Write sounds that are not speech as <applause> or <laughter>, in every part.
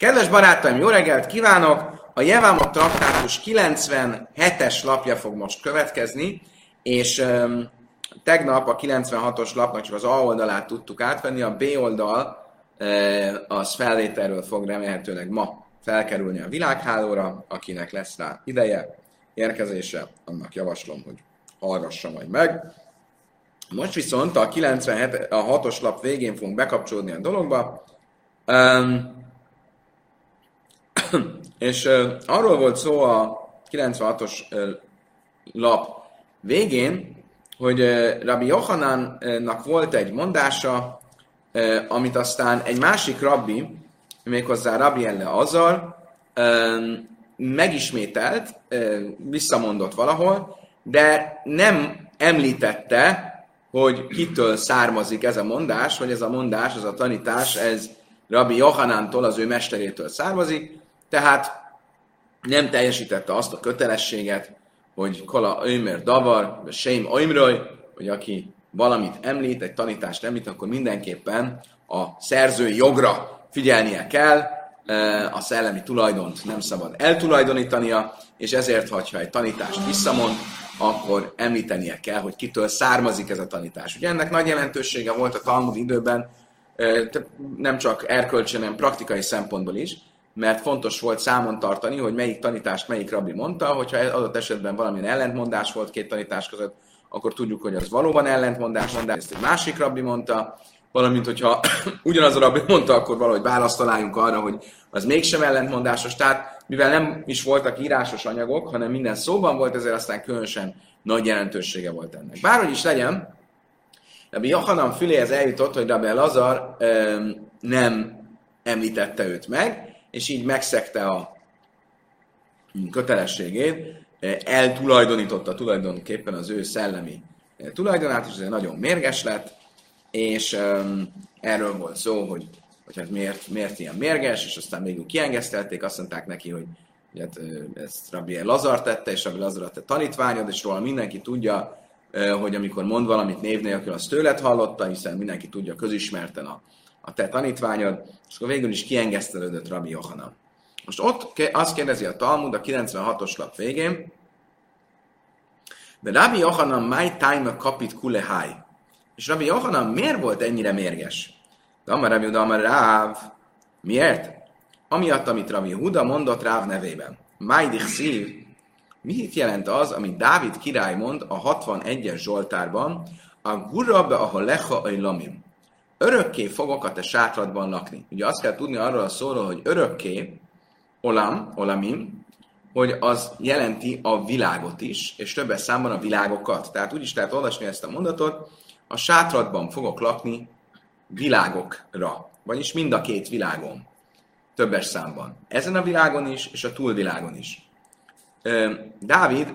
Kedves barátaim, jó reggelt kívánok! A Jevámot traktátus 97-es lapja fog most következni, és um, tegnap a 96-os lapnak csak az A oldalát tudtuk átvenni, a B oldal uh, az felvételről fog remélhetőleg ma felkerülni a világhálóra, akinek lesz rá ideje, érkezése, annak javaslom, hogy hallgassa majd meg. Most viszont a 97, a 6-os lap végén fogunk bekapcsolódni a dologba. Um, <clears throat> és arról volt szó a 96-os uh, lap végén, hogy Rabbi Johanánnak volt egy mondása, amit aztán egy másik rabbi, méghozzá Rabbi Elle Azar, megismételt, uh, visszamondott valahol, de nem említette, hogy kitől származik ez a mondás, hogy ez a mondás, ez a tanítás, ez Rabbi Johanántól, az ő mesterétől származik, tehát nem teljesítette azt a kötelességet, hogy Kola Ömer Davar, vagy Seim Ömröj, hogy aki valamit említ, egy tanítást említ, akkor mindenképpen a szerzői jogra figyelnie kell, a szellemi tulajdont nem szabad eltulajdonítania, és ezért, ha egy tanítást visszamond, akkor említenie kell, hogy kitől származik ez a tanítás. Ugye ennek nagy jelentősége volt a Talmud időben, nem csak erkölcsi, hanem praktikai szempontból is, mert fontos volt számon tartani, hogy melyik tanítást melyik rabbi mondta, hogyha adott esetben valamilyen ellentmondás volt két tanítás között, akkor tudjuk, hogy az valóban ellentmondás, mondás, ezt egy másik rabbi mondta, valamint, hogyha <coughs> ugyanaz a rabbi mondta, akkor valahogy választ találjunk arra, hogy az mégsem ellentmondásos. Tehát, mivel nem is voltak írásos anyagok, hanem minden szóban volt, ezért aztán különösen nagy jelentősége volt ennek. Bárhogy is legyen, Rabbi Johanan füléhez eljutott, hogy Rabbi Lazar nem említette őt meg, és így megszegte a kötelességét, eltulajdonította tulajdonképpen az ő szellemi tulajdonát, és ez nagyon mérges lett, és um, erről volt szó, hogy, hogy hát miért, miért ilyen mérges, és aztán végül kiengesztelték, azt mondták neki, hogy, hogy hát, ezt Rabbi Lazar tette, és Rabbi Lazar a te tanítványod, és róla mindenki tudja, hogy amikor mond valamit név nélkül, az tőled hallotta, hiszen mindenki tudja közismerten a, a te tanítványod, és akkor végül is kiengesztelődött Rabbi Johana. Most ott azt kérdezi a Talmud a 96-os lap végén, de Rabbi Johana my time kapit kulehai. És Rabbi Johana miért volt ennyire mérges? De Amar Rabbi Amar Ráv. Miért? Amiatt, amit Rabbi Huda mondott Ráv nevében. Májdich szív. Mit jelent az, amit Dávid király mond a 61-es Zsoltárban, a gurabbe, ahol leha a lamim örökké fogok a te sátradban lakni. Ugye azt kell tudni arról a szóról, hogy örökké, olam, olamim, hogy az jelenti a világot is, és többes számban a világokat. Tehát úgy is lehet olvasni ezt a mondatot, a sátradban fogok lakni világokra, vagyis mind a két világon, többes számban. Ezen a világon is, és a túlvilágon is. Dávid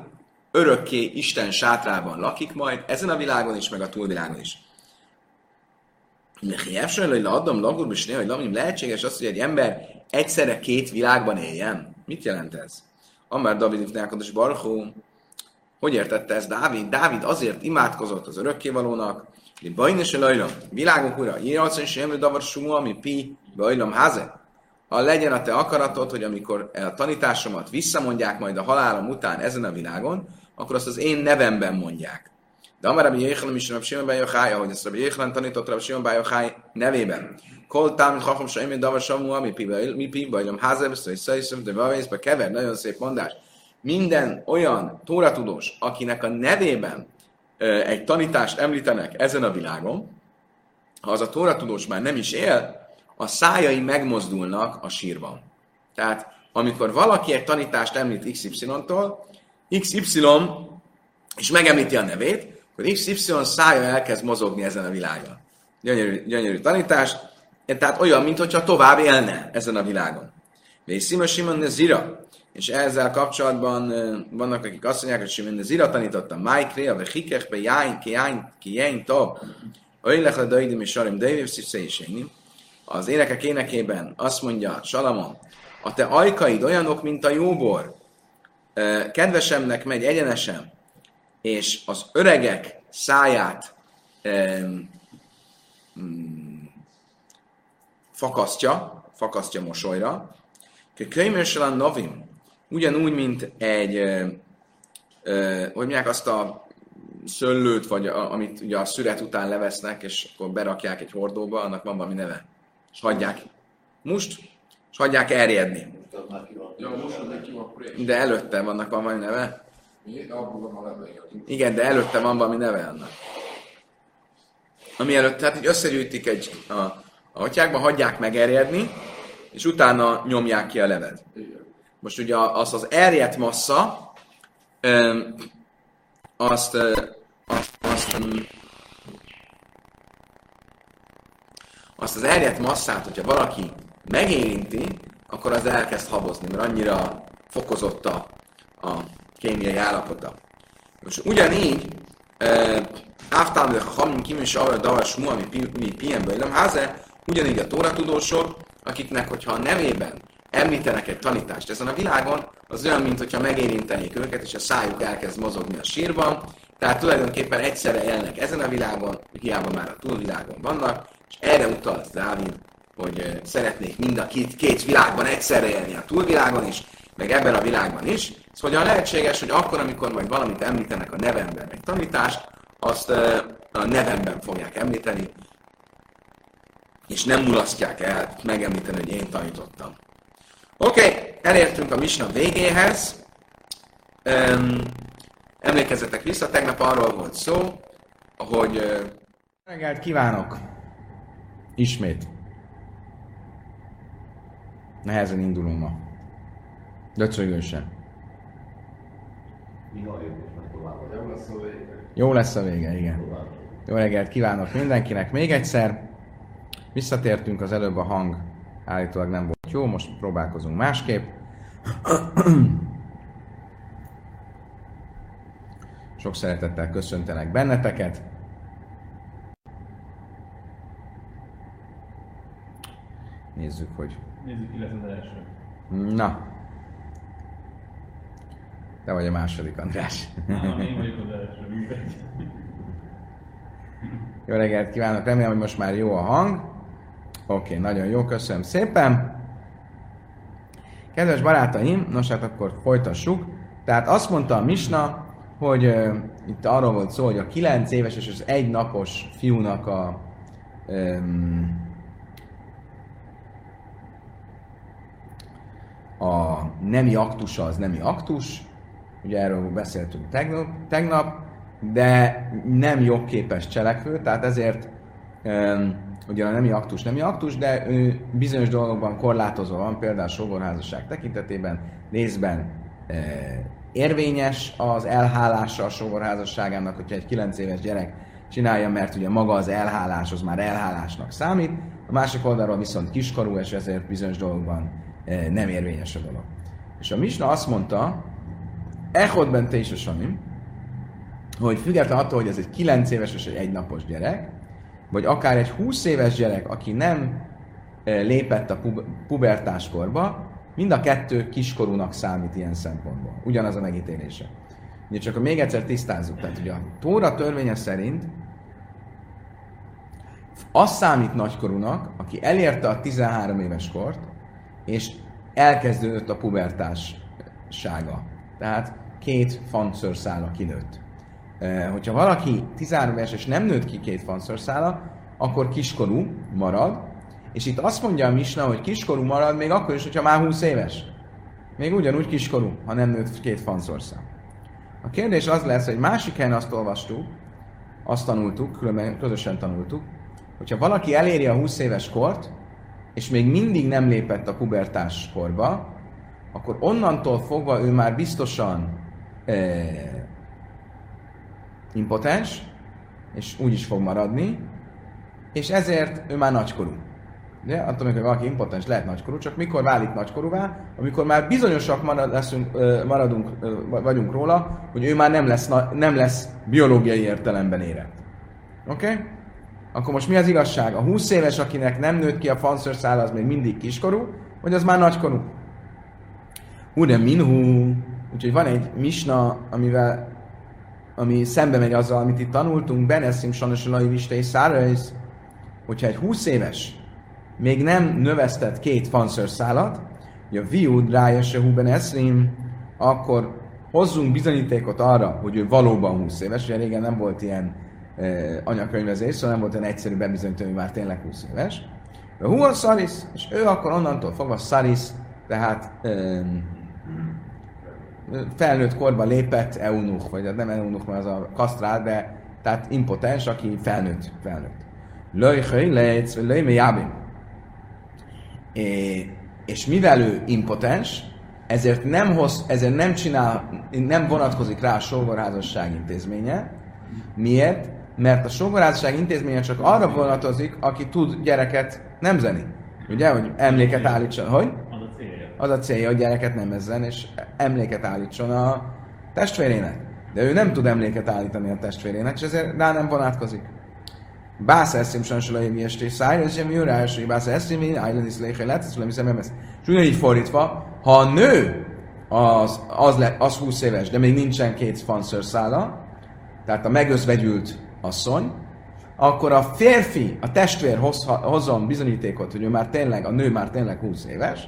örökké Isten sátrában lakik majd, ezen a világon is, meg a túlvilágon is. Mechjevsön, hogy adom lagur, és hogy lamim lehetséges az, hogy egy ember egyszerre két világban éljen? Mit jelent ez? Amár David Ifnákados Barhó, hogy értette ez Dávid? Dávid azért imádkozott az örökkévalónak, hogy bajnes a lajlam, világunk ura, írhatsz és semmi davar ami pi, bajlam háze. Ha legyen a te akaratod, hogy amikor a tanításomat visszamondják majd a halálom után ezen a világon, akkor azt az én nevemben mondják. De Amar Rabbi Jéhlan is Rabbi Simon Ben Yochai, ahogy ezt Rabbi Jéhlan tanított Rabbi Simon Ben Yochai nevében. Kol Talmud Chacham Saimén Davar Samu, mi pi bajom házeb, szai szaiszöm, de vavészbe kever, nagyon szép mondás. Minden olyan tóratudós, akinek a nevében egy tanítást említenek ezen a világon, ha az a tóratudós már nem is él, a szájai megmozdulnak a sírban. Tehát amikor valaki egy tanítást említ XY-tól, XY és megemlíti a nevét, akkor XY szája elkezd mozogni ezen a világon. Gyönyörű, gyönyörű tanítás, tehát olyan, mintha tovább élne ezen a világon. És Simon Simon Zira, és ezzel kapcsolatban vannak, akik azt mondják, hogy Simon Zira tanította, Mike a Hikech, be Jáin, ki Jáin, ki Jáin, to, Öjlech a Daidim és Sarim Daidim, Az énekek énekében azt mondja Salamon, a te ajkaid olyanok, mint a jóbor, kedvesemnek megy egyenesen, és az öregek száját um, um, fakasztja, fakasztja mosolyra. Könyvössel a novim, ugyanúgy, mint egy, ö, ö, hogy mondják azt a szöllőt, vagy a, amit ugye a szüret után levesznek, és akkor berakják egy hordóba, annak van valami neve. És hagyják most, és hagyják erjedni. De előtte vannak van valami neve? Igen, de előtte van valami neve annak. Ami előtt, tehát így összegyűjtik egy, a, a hatyákba, hagyják megerjedni, és utána nyomják ki a levet. Most ugye az az erjedt massza, azt, azt, azt, azt az erjedt masszát, hogyha valaki megérinti, akkor az elkezd habozni, mert annyira fokozott a, a kémiai állapota. Most ugyanígy, Áftám, de ha kim is arra davas mu, mi pienből, nem háze, ugyanígy a tóratudósok, akiknek, hogyha a nevében említenek egy tanítást ezen a világon, az olyan, mint hogyha megérintenék őket, és a szájuk elkezd mozogni a sírban. Tehát tulajdonképpen egyszerre élnek ezen a világon, hiába már a túlvilágon vannak, és erre utalt Dávid, hogy szeretnék mind a két, két világban egyszerre élni, a túlvilágon is, meg ebben a világban is. Ez hogyan lehetséges, hogy akkor, amikor majd valamit említenek a nevemben, egy tanítást, azt a nevemben fogják említeni, és nem mulasztják el megemlíteni, hogy én tanítottam. Oké, okay, elértünk a misna végéhez. Emlékezzetek vissza, tegnap arról volt szó, hogy... Reggelt kívánok! Ismét. Nehezen indulunk ma. Döcögősen. Jó lesz a vége, igen. Jó reggelt kívánok mindenkinek még egyszer. Visszatértünk, az előbb a hang állítólag nem volt jó, most próbálkozunk másképp. <clears throat> Sok szeretettel köszöntelek benneteket. Nézzük, hogy... Nézzük, ki lesz az első. Na. Te vagy a második, András. Na, én vagyok az első, mindegy. Jó reggelt kívánok, remélem, hogy most már jó a hang. Oké, okay, nagyon jó, köszönöm szépen. Kedves barátaim, nos hát akkor folytassuk. Tehát azt mondta a Misna, hogy uh, itt arról volt szó, hogy a 9 éves és az egy napos fiúnak a um, a nemi aktusa az nemi aktus, ugye erről beszéltünk tegnap, tegnap de nem jogképes cselekvő, tehát ezért ugye a nemi aktus nemi aktus, de ő bizonyos dolgokban korlátozva van, például a sógorházasság tekintetében részben e, érvényes az elhálása a sógorházasságának, hogyha egy 9 éves gyerek csinálja, mert ugye maga az elhálás az már elhálásnak számít, a másik oldalról viszont kiskorú, és ezért bizonyos dolgokban e, nem érvényes a dolog. És a Misna azt mondta, Echodben te is a Sanim, hogy független attól, hogy ez egy 9 éves és egy egynapos gyerek, vagy akár egy 20 éves gyerek, aki nem e, lépett a pub- pubertáskorba, mind a kettő kiskorúnak számít ilyen szempontból. Ugyanaz a megítélése. Ugye csak még egyszer tisztázzuk. Tehát ugye a Tóra törvénye szerint az számít nagykorúnak, aki elérte a 13 éves kort, és elkezdődött a pubertássága. Tehát két fanszörszála kinőtt. E, hogyha valaki 13 éves és nem nőtt ki két fanszörszála, akkor kiskorú marad, és itt azt mondja a Misna, hogy kiskorú marad még akkor is, hogyha már 20 éves. Még ugyanúgy kiskorú, ha nem nőtt két fanszország. A kérdés az lesz, hogy másik helyen azt olvastuk, azt tanultuk, különben közösen tanultuk, hogyha valaki eléri a 20 éves kort, és még mindig nem lépett a pubertás korba, akkor onnantól fogva ő már biztosan eh, impotens, és úgy is fog maradni, és ezért ő már nagykorú. Ugye? Attól, hogy valaki impotens lehet nagykorú, csak mikor válik nagykorúvá, amikor már bizonyosak marad, leszünk, maradunk, vagyunk róla, hogy ő már nem lesz, nem lesz biológiai értelemben érett. Oké? Okay? Akkor most mi az igazság? A 20 éves, akinek nem nőtt ki a fanszörszál, az még mindig kiskorú, vagy az már nagykorú? Ure minhu. Úgyhogy van egy misna, amivel ami szembe megy azzal, amit itt tanultunk, Beneszim Sanos Lai Vistei Szárais, hogyha egy 20 éves még nem növesztett két fanszörszálat, hogy a viúd rája se huben eszrim, akkor hozzunk bizonyítékot arra, hogy ő valóban 20 éves, ugye régen nem volt ilyen e, anyakönyvezés, szóval nem volt olyan egyszerű bebizonyítani, hogy már tényleg 20 éves. A Hua Szaris, és ő akkor onnantól fogva Szaris, tehát e, felnőtt korba lépett eunuch, vagy nem eunuch, mert az a kasztrál, de tehát impotens, aki felnőtt, felnőtt. Löj lejtsz, löj jábim. És mivel ő impotens, ezért nem, hoz, ezért nem csinál, nem vonatkozik rá a sógorházasság intézménye. Miért? Mert a sógorházasság intézménye csak arra vonatkozik, aki tud gyereket nemzeni. Ugye, hogy emléket állítson, hogy? Az a célja. Hogy gyereket nemezzen, és emléket állítson a testvérének. De ő nem tud emléket állítani a testvérének, és ezért rá nem vonatkozik. Bász eszim sansolai évi estés szájra, és semmi őrá eső, bász eszim, én ájlan is léhe lehet, és nem És ugyanígy fordítva, ha a nő az, az, le, az 20 éves, de még nincsen két fanszörszála, tehát a megözvegyült asszony, akkor a férfi, a testvér hoz, hozzon bizonyítékot, hogy ő már tényleg, a nő már tényleg 20 éves,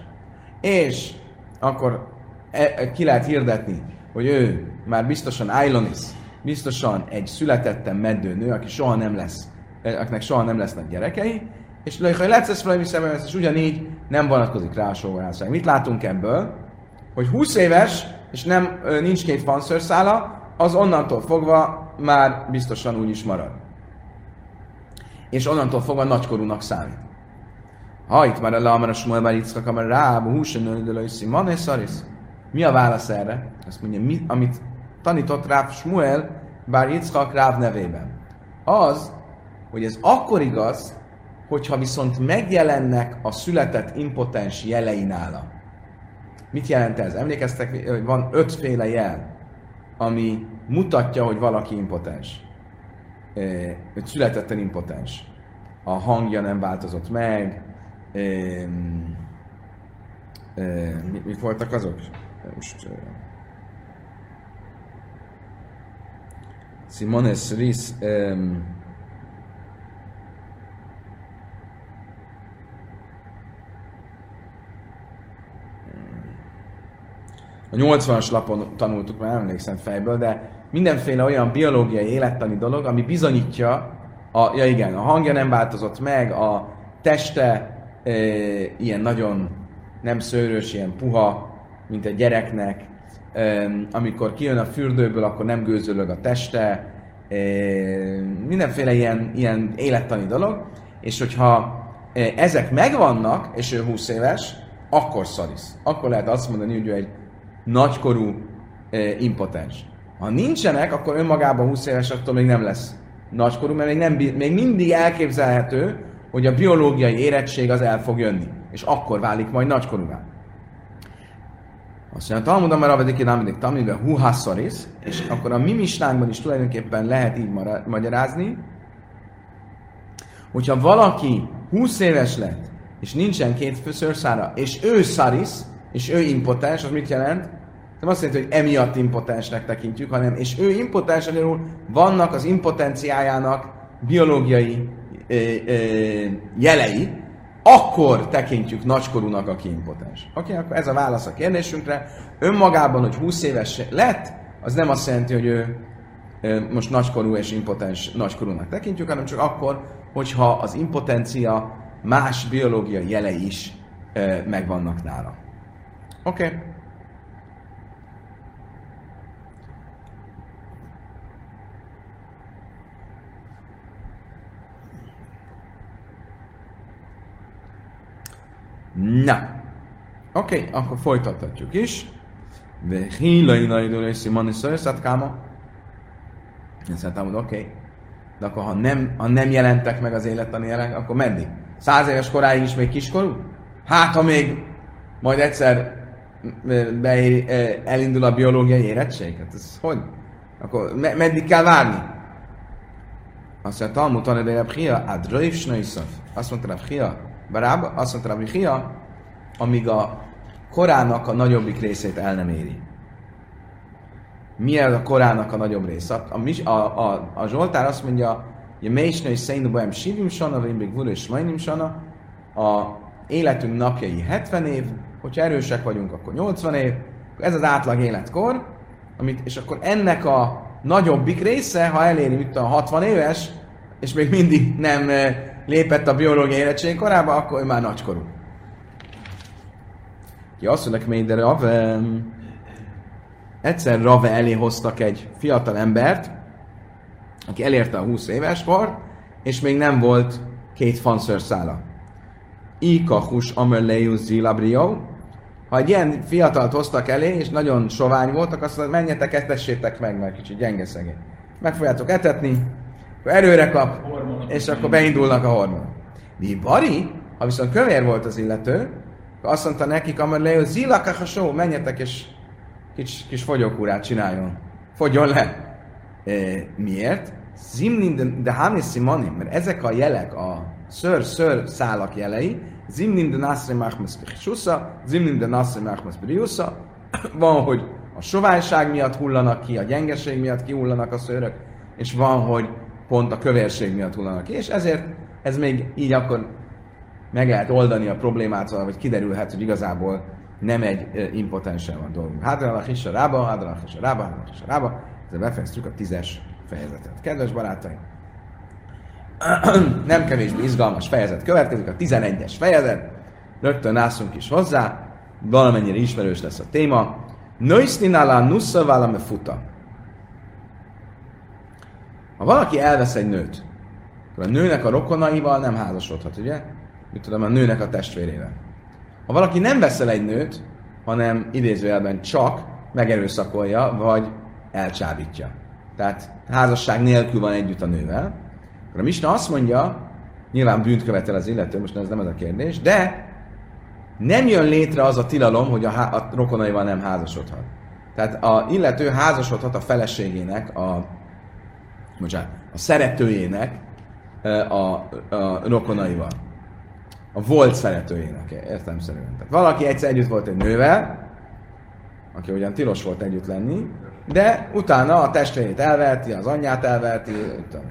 és akkor e, ki lehet hirdetni, hogy ő már biztosan Ailonis, biztosan egy születettem meddő nő, aki soha nem lesz, akinek soha nem lesznek gyerekei, és ha lesz valami szemben, és ugyanígy nem vonatkozik rá a sógorházság. Mit látunk ebből? Hogy 20 éves, és nem, nincs két fanszörszála, az onnantól fogva már biztosan úgy is marad. És onnantól fogva nagykorúnak számít. Ha itt már a Lamara Smuel már itt a rá, húsen nőnydölőszi, man és szaris. Mi a válasz erre? Azt mondja, mi, amit tanított Ráv Smuel, bár Yitzchak Ráv nevében. Az, hogy ez akkor igaz, hogyha viszont megjelennek a született impotens jelei nála. Mit jelent ez? Emlékeztek, hogy van ötféle jel, ami mutatja, hogy valaki impotens. Hogy születetten impotens. A hangja nem változott meg. Mik voltak azok? Most... Simones Riz um, a 80-as lapon tanultuk, már emlékszem fejből, de mindenféle olyan biológiai élettani dolog, ami bizonyítja, a, ja igen, a hangja nem változott meg, a teste e, ilyen nagyon nem szőrös, ilyen puha, mint egy gyereknek, e, amikor kijön a fürdőből, akkor nem gőzölög a teste, e, mindenféle ilyen, ilyen élettani dolog, és hogyha ezek megvannak, és ő 20 éves, akkor szarisz. Akkor lehet azt mondani, hogy ő egy nagykorú impotens. Ha nincsenek, akkor önmagában 20 éves attól még nem lesz nagykorú, mert még, nem, még mindig elképzelhető, hogy a biológiai érettség az el fog jönni, és akkor válik majd nagykorúvá. Azt mondja, Talmud Amar Avedik Idámidik Tamibe Huhassaris, és akkor a mi misnánkban is tulajdonképpen lehet így magyarázni, hogyha valaki 20 éves lett, és nincsen két főszörszára, és ő szaris, és ő impotens, az mit jelent? Nem azt jelenti, hogy emiatt impotensnek tekintjük, hanem és ő impotens, magyarul vannak az impotenciájának biológiai jelei, akkor tekintjük nagykorúnak, aki impotens. Oké, okay, akkor ez a válasz a kérdésünkre. Önmagában, hogy 20 éves lett, az nem azt jelenti, hogy ő most nagykorú és impotens nagykorúnak tekintjük, hanem csak akkor, hogyha az impotencia más biológiai jelei is megvannak nála. Oké. Okay. Na. Oké, okay, akkor folytathatjuk is. Vehilai naidul és Simon is káma. Szerintem, oké. Okay. De akkor ha nem, ha nem jelentek meg az élettani jelek, akkor meddig? Száz éves koráig is még kiskorú? Hát, ha még majd egyszer beér, elindul a biológiai érettség? Hát ez hogy? Akkor me- meddig kell várni? Azt mondja, Talmud tanulja, Reb Hia, Adroiv Snöjszöv. Azt mondta Reb Hia, Baráb, azt mondta Reb Hia, amíg a korának a nagyobbik részét el nem éri. Milyen a korának a nagyobb része? A, a, a, a Zsoltár azt mondja, hogy Mésnő és Szeinú Bohem Sivim Sana, még Vulu és Majnim Sana, a életünk napjai 70 év, hogyha erősek vagyunk, akkor 80 év, ez az átlag életkor, amit, és akkor ennek a nagyobbik része, ha eléri, mint a 60 éves, és még mindig nem lépett a biológiai érettség korába, akkor ő már nagykorú. Ja, azt mondják, még de Rave, egyszer Rave elé hoztak egy fiatal embert, aki elérte a 20 éves kort, és még nem volt két fanszörszála. Ikahus Amerleius Zilabrio. Ha egy ilyen fiatalt hoztak elé, és nagyon sovány voltak, azt mondták, menjetek, etessétek meg, mert kicsit gyenge szegény. Meg fogjátok etetni, akkor erőre kap, és akkor beindulnak a hormonok. Mi bari, ha viszont kövér volt az illető, akkor azt mondta nekik, Amerleius Zilakachasó, menjetek, és kis, kis fogyókúrát csináljon. Fogjon le. E, miért? Zimnin de, Hamis Simonim, mert ezek a jelek, a ször-ször szálak jelei, Zimnin de Nasri Machmes Bichsusa, Zimnin de Nasri Briusa, <coughs> van, hogy a soványság miatt hullanak ki, a gyengeség miatt kihullanak a szőrök, és van, hogy pont a kövérség miatt hullanak és ezért ez még így akkor meg lehet oldani a problémát, vagy szóval, kiderülhet, hogy igazából nem egy impotensen van dolgunk. Hádralach is a rába, hádralach is a rába, hádralach is a rába. Ezzel befejeztük a tízes fejezetet. Kedves barátaim, nem kevésbé izgalmas fejezet következik, a 11-es fejezet. Rögtön nászunk is hozzá, valamennyire ismerős lesz a téma. Nőszninálá nusszavála me futa. Ha valaki elvesz egy nőt, akkor a nőnek a rokonaival nem házasodhat, ugye? Mit tudom, a nőnek a testvérével. Ha valaki nem veszel egy nőt, hanem idézőjelben csak megerőszakolja, vagy elcsábítja. Tehát házasság nélkül van együtt a nővel. Akkor a Misna azt mondja, nyilván bűnt követel az illető, most ez nem ez a kérdés, de nem jön létre az a tilalom, hogy a, há- a rokonaival nem házasodhat. Tehát a illető házasodhat a feleségének, a, bocsánat, a szeretőjének a, a rokonaival a volt szeretőjének, értelmszerűen. Tehát valaki egyszer együtt volt egy nővel, aki ugyan tilos volt együtt lenni, de utána a testvérét elverti, az anyját elverti, tudom.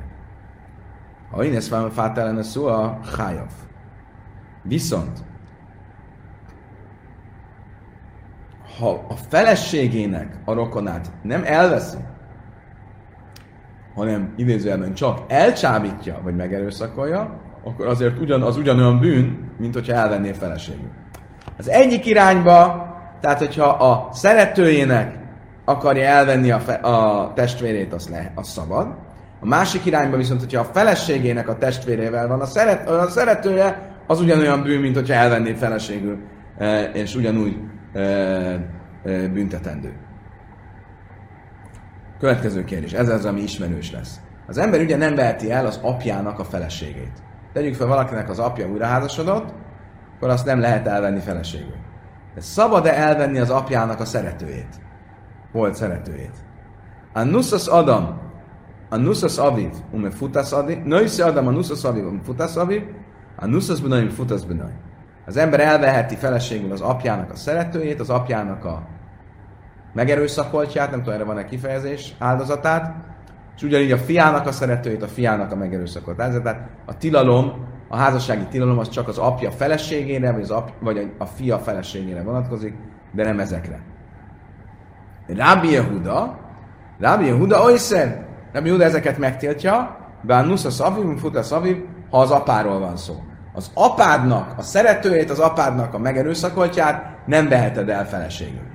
Ha én ezt fát ellen szó, a hájav. Viszont, ha a feleségének a rokonát nem elveszi, hanem idézőjelben csak elcsábítja, vagy megerőszakolja, akkor azért ugyan, az ugyanolyan bűn, mint hogyha elvenné feleségül. Az egyik irányba, tehát hogyha a szeretőjének akarja elvenni a, fe, a testvérét, az, le, az szabad. A másik irányba viszont, hogyha a feleségének a testvérével van, a, szeret, a szeretője, az ugyanolyan bűn, mint hogyha elvenné feleségül, e, és ugyanúgy e, e, büntetendő. Következő kérdés, ez az, ami ismerős lesz. Az ember ugye nem veheti el az apjának a feleségét tegyük fel valakinek az apja újraházasodott, akkor azt nem lehet elvenni feleségül. De szabad-e elvenni az apjának a szeretőjét? Volt szeretőjét. A nuszas Adam, a nuszas aviv, ume futas aviv, nősze Adam, a nuszas aviv, ume futas aviv, a nuszas benaj, ume futas benaj. Az ember elveheti feleségül az apjának a szeretőjét, az apjának a megerőszakoltját, nem tudom, erre van-e kifejezés, áldozatát, és ugyanígy a fiának a szeretőjét, a fiának a megerőszakolt Tehát a tilalom, a házassági tilalom az csak az apja feleségére, vagy, az apja, vagy a fia feleségére vonatkozik, de nem ezekre. Rábi Yehuda, Rábi Yehuda olyszer, Rábi Yehuda ezeket megtiltja, bár nusza szavim, futa szavim, ha az apáról van szó. Az apádnak, a szeretőjét, az apádnak a megerőszakoltját nem veheted el feleségül.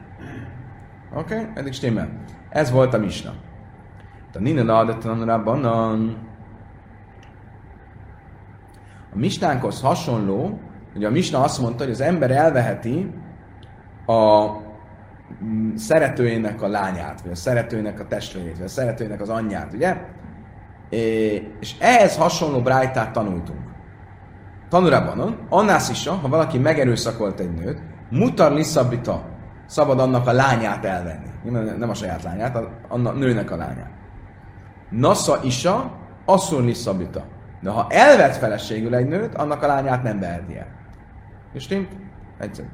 Oké? Okay? Eddig stimmel. Ez volt a misna. Tanina adatan rabbanan. A misnánkhoz hasonló, hogy a misna azt mondta, hogy az ember elveheti a mm, szeretőjének a lányát, vagy a szeretőjének a testvérét, vagy a szeretőjének az anyját, ugye? És ehhez hasonló brájtát tanultunk. Tanurabanon, annász is, ha valaki megerőszakolt egy nőt, mutar liszabita, szabad annak a lányát elvenni. Nem a saját lányát, a, nőnek a lányát. Nasa isa, asszur lisszabita. De ha elvett feleségül egy nőt, annak a lányát nem veheti el. És stimmt? Egyszerű.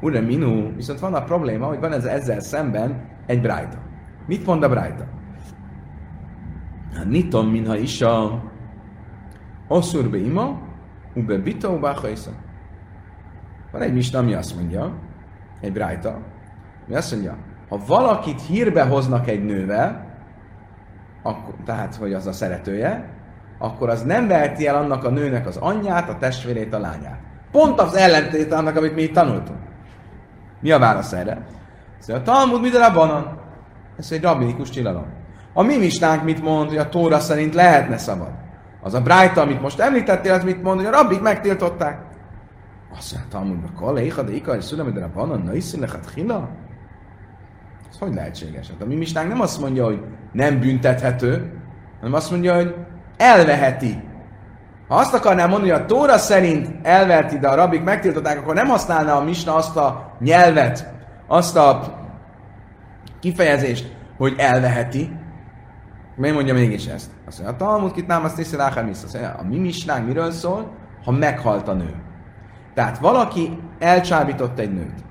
Ure minu, viszont van a probléma, hogy van ez, ezzel szemben egy brájta. Mit mond a brájta? Nitom minha isa, asszur be ima, ube bita, uba Van egy misna, ami azt mondja, egy brájta, ami azt mondja, ha valakit hírbe hoznak egy nővel, akkor, tehát, hogy az a szeretője, akkor az nem veheti el annak a nőnek az anyját, a testvérét, a lányát. Pont az ellentét annak, amit mi itt tanultunk. Mi a válasz erre? Szóval a Talmud mit a banan? Ez egy rabbinikus tilalom. A mi misnánk mit mond, hogy a Tóra szerint lehetne szabad? Az a Brájta, amit most említettél, az mit mond, hogy a rabbik megtiltották? Azt mondja, Talmudban, Kale, Éha, de Ika, és Szülem, de a banan, na iszillechat hila? Ez hogy lehetséges? Hát a mi misnánk nem azt mondja, hogy nem büntethető, hanem azt mondja, hogy elveheti. Ha azt akarnám mondani, hogy a Tóra szerint elverti, de a rabik megtiltották, akkor nem használná a misna azt a nyelvet, azt a kifejezést, hogy elveheti. Miért mondja mégis ezt? Azt mondja, a Talmud kit nem azt mondja, a mi misnánk miről szól? Ha meghalt a nő. Tehát valaki elcsábított egy nőt.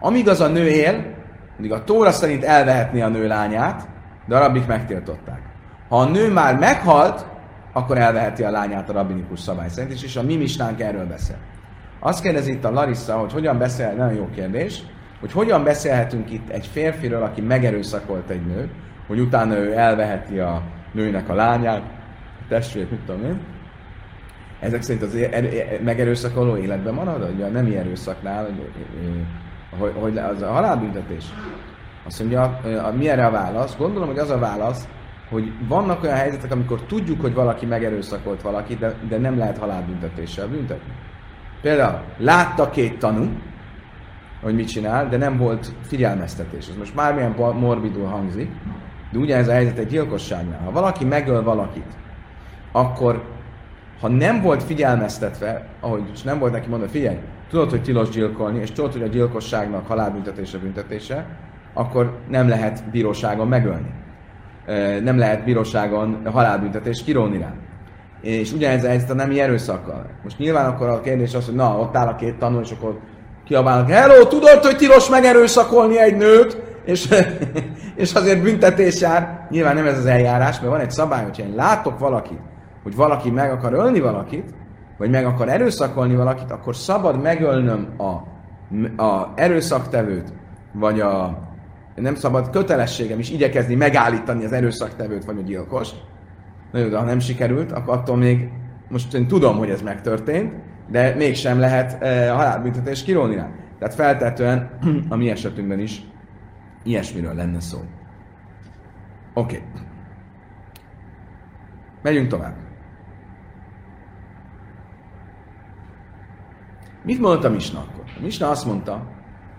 Amíg az a nő él, addig a Tóra szerint elvehetné a nő lányát, de a rabbik megtiltották. Ha a nő már meghalt, akkor elveheti a lányát a rabbinikus szabály szerint is, és a mi misnánk erről beszél. Azt kérdezi itt a Larissa, hogy hogyan beszél, nagyon jó kérdés, hogy hogyan beszélhetünk itt egy férfiről, aki megerőszakolt egy nőt, hogy utána ő elveheti a nőnek a lányát, a testvét, mit tudom én. Ezek szerint az megerőszakoló életben marad, vagy a nemi erőszaknál, hogy, hogy, hogy az a halálbüntetés. Azt mondja, mi erre a válasz? Gondolom, hogy az a válasz, hogy vannak olyan helyzetek, amikor tudjuk, hogy valaki megerőszakolt valakit, de, de nem lehet halálbüntetéssel büntetni. Például látta két tanú, hogy mit csinál, de nem volt figyelmeztetés. Ez most bármilyen morbidul hangzik, de ugye ez a helyzet egy gyilkosságnál. Ha valaki megöl valakit, akkor ha nem volt figyelmeztetve, ahogy nem volt neki mondva, figyelj, tudod, hogy tilos gyilkolni, és tudod, hogy a gyilkosságnak halálbüntetése büntetése, akkor nem lehet bíróságon megölni. Nem lehet bíróságon halálbüntetést kiróni rá. És ugyanez a helyzet a nemi erőszakkal. Most nyilván akkor a kérdés az, hogy na, ott áll a két tanul, és akkor kiabálnak, hello, tudod, hogy tilos megerőszakolni egy nőt, és, <laughs> és azért büntetés jár. Nyilván nem ez az eljárás, mert van egy szabály, hogyha én látok valakit, hogy valaki meg akar ölni valakit, vagy meg akar erőszakolni valakit, akkor szabad megölnöm a, a erőszaktevőt, vagy a nem szabad kötelességem is igyekezni megállítani az erőszaktevőt, vagy a gyilkost. Na jó, de ha nem sikerült, akkor attól még most én tudom, hogy ez megtörtént, de mégsem lehet e, halálbüntetés kirólni rá. Tehát feltetően <clears throat> a mi esetünkben is ilyesmiről lenne szó. Oké. Okay. Megyünk tovább. Mit mondta a Misna akkor? A Misna azt mondta,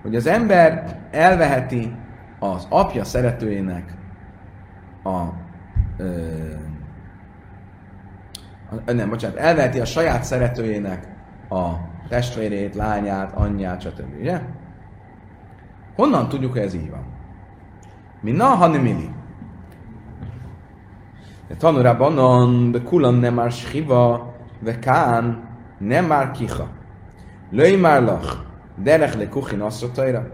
hogy az ember elveheti az apja szeretőjének a, ö, nem, bocsánat, elveheti a saját szeretőjének a testvérét, lányát, anyját, stb. Ugye? Honnan tudjuk, hogy ez így van? Mi na hanimili? Tanurában on, de kulan nem már shiva, ve kán nem már kiha. Löj már lach, derech le kuchin asszotaira.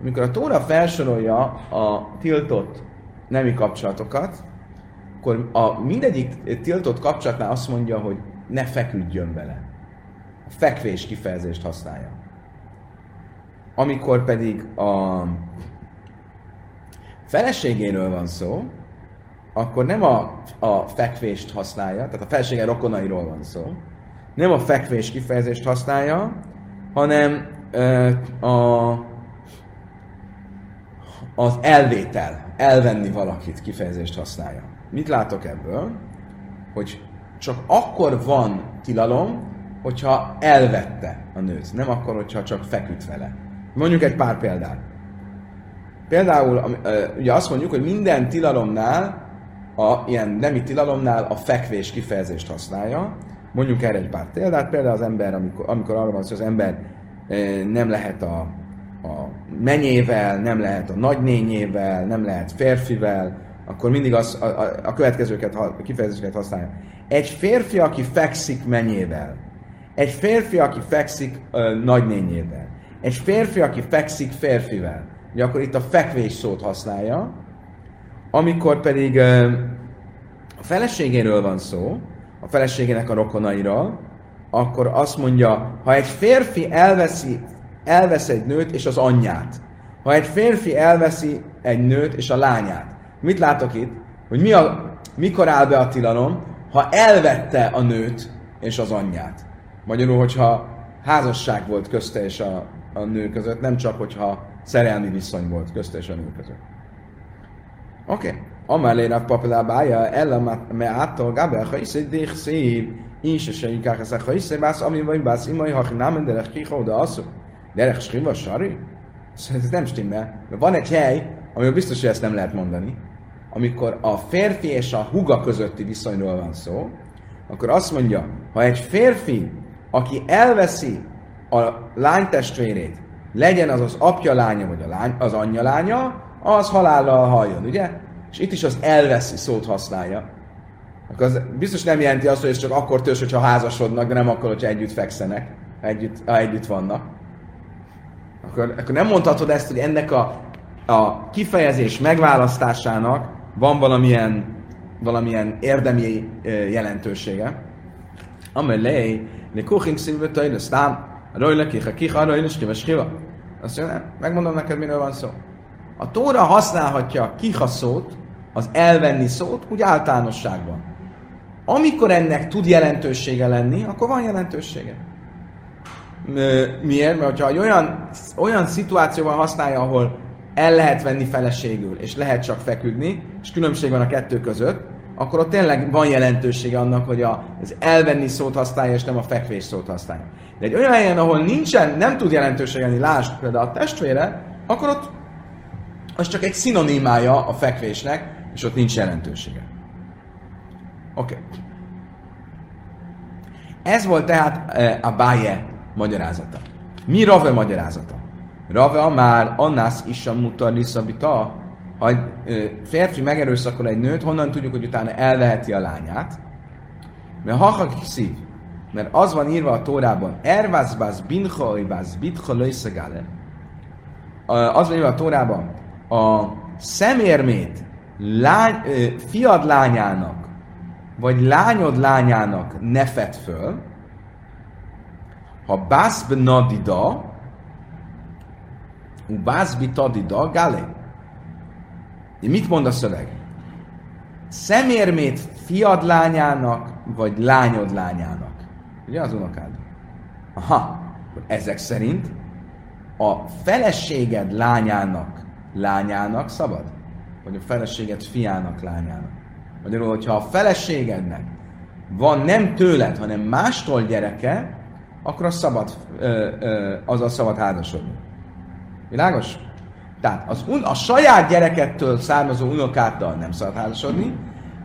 Amikor a Tóra felsorolja a tiltott nemi kapcsolatokat, akkor a mindegyik tiltott kapcsolatnál azt mondja, hogy ne feküdjön bele. A fekvés kifejezést használja. Amikor pedig a feleségéről van szó, akkor nem a, a fekvést használja, tehát a felesége rokonairól van szó, nem a fekvés kifejezést használja, hanem a, az elvétel, elvenni valakit kifejezést használja. Mit látok ebből? Hogy csak akkor van tilalom, hogyha elvette a nőt, nem akkor, hogyha csak feküdt vele. Mondjuk egy pár példát. Például ugye azt mondjuk, hogy minden tilalomnál, a, ilyen nemi tilalomnál a fekvés kifejezést használja. Mondjuk erre egy pár példát. Például az ember, amikor, amikor arra van szó, az ember nem lehet a, a menyével, nem lehet a nagynényével, nem lehet férfivel, akkor mindig az, a, a, a következőket, a kifejezéseket használja. Egy férfi, aki fekszik menyével, egy férfi, aki fekszik ö, nagynényével, egy férfi, aki fekszik férfivel, ugye akkor itt a fekvés szót használja, amikor pedig ö, a feleségéről van szó, a feleségének a rokonairól, akkor azt mondja, ha egy férfi elveszi, elvesz egy nőt és az anyját, ha egy férfi elveszi egy nőt és a lányát, mit látok itt? Hogy mi a, mikor áll be a tilalom, ha elvette a nőt és az anyját. Magyarul, hogyha házasság volt közte és a, a nő között, nem csak, hogyha szerelmi viszony volt közte és a nő között. Oké. Okay. Amelé Rav Papilá bája, ella me attól gábe, ha is egy dich szív, is se inkább ez ha is bász, ami vagy bász, imai, ha nem derek kiha oda asszuk. Derek skriva sari? Szóval ez nem stimmel. Mert van egy hely, amivel biztos, hogy ezt nem lehet mondani. Amikor a férfi és a huga közötti viszonyról van szó, akkor azt mondja, ha egy férfi, aki elveszi a lány testvérét, legyen az az apja lánya, vagy a lány, az anyja lánya, az halállal halljon, ugye? És itt is az elveszi szót használja. Akkor az biztos nem jelenti azt, hogy ez csak akkor törzs, hogyha házasodnak, de nem akkor, hogyha együtt fekszenek, ha együtt, ha együtt vannak. Akkor, akkor nem mondhatod ezt, hogy ennek a, a kifejezés megválasztásának van valamilyen, valamilyen érdemi jelentősége. Amelé, ne kuching szívő tajna, sztám, rajla kiha, kiha, rajla, skiva. Azt mondja, megmondom neked, miről van szó. A Tóra használhatja a az elvenni szót, úgy általánosságban. Amikor ennek tud jelentősége lenni, akkor van jelentősége. Miért? Mert ha olyan, olyan szituációban használja, ahol el lehet venni feleségül, és lehet csak feküdni, és különbség van a kettő között, akkor ott tényleg van jelentősége annak, hogy az elvenni szót használja, és nem a fekvés szót használja. De egy olyan helyen, ahol nincsen, nem tud jelentőségelni, lásd például a testvére, akkor ott az csak egy szinonimája a fekvésnek, és ott nincs jelentősége. Oké. Okay. Ez volt tehát a Báje magyarázata. Mi Rave magyarázata? Rave már annász is a mutar liszabita, ha egy férfi megerőszakol egy nőt, honnan tudjuk, hogy utána elveheti a lányát? Mert ha szív, mert az van írva a Tórában, ervázbász binchoibász bitcholöjszegale, az van írva a Tórában, a szemérmét lány, fiad lányának, vagy lányod lányának ne fed föl, ha bászb nadida, u bászbi tadida, gale. Mit mond a szöveg? Szemérmét fiad lányának, vagy lányod lányának. Ugye az unokád? Aha, ezek szerint a feleséged lányának, lányának szabad? Vagy a feleséged fiának, lányának? Magyarul, hogyha a feleségednek van nem tőled, hanem mástól gyereke, akkor az szabad, ö, ö, az a szabad házasodni. Világos? Tehát az un, a saját gyerekettől származó unokáddal nem szabad házasodni,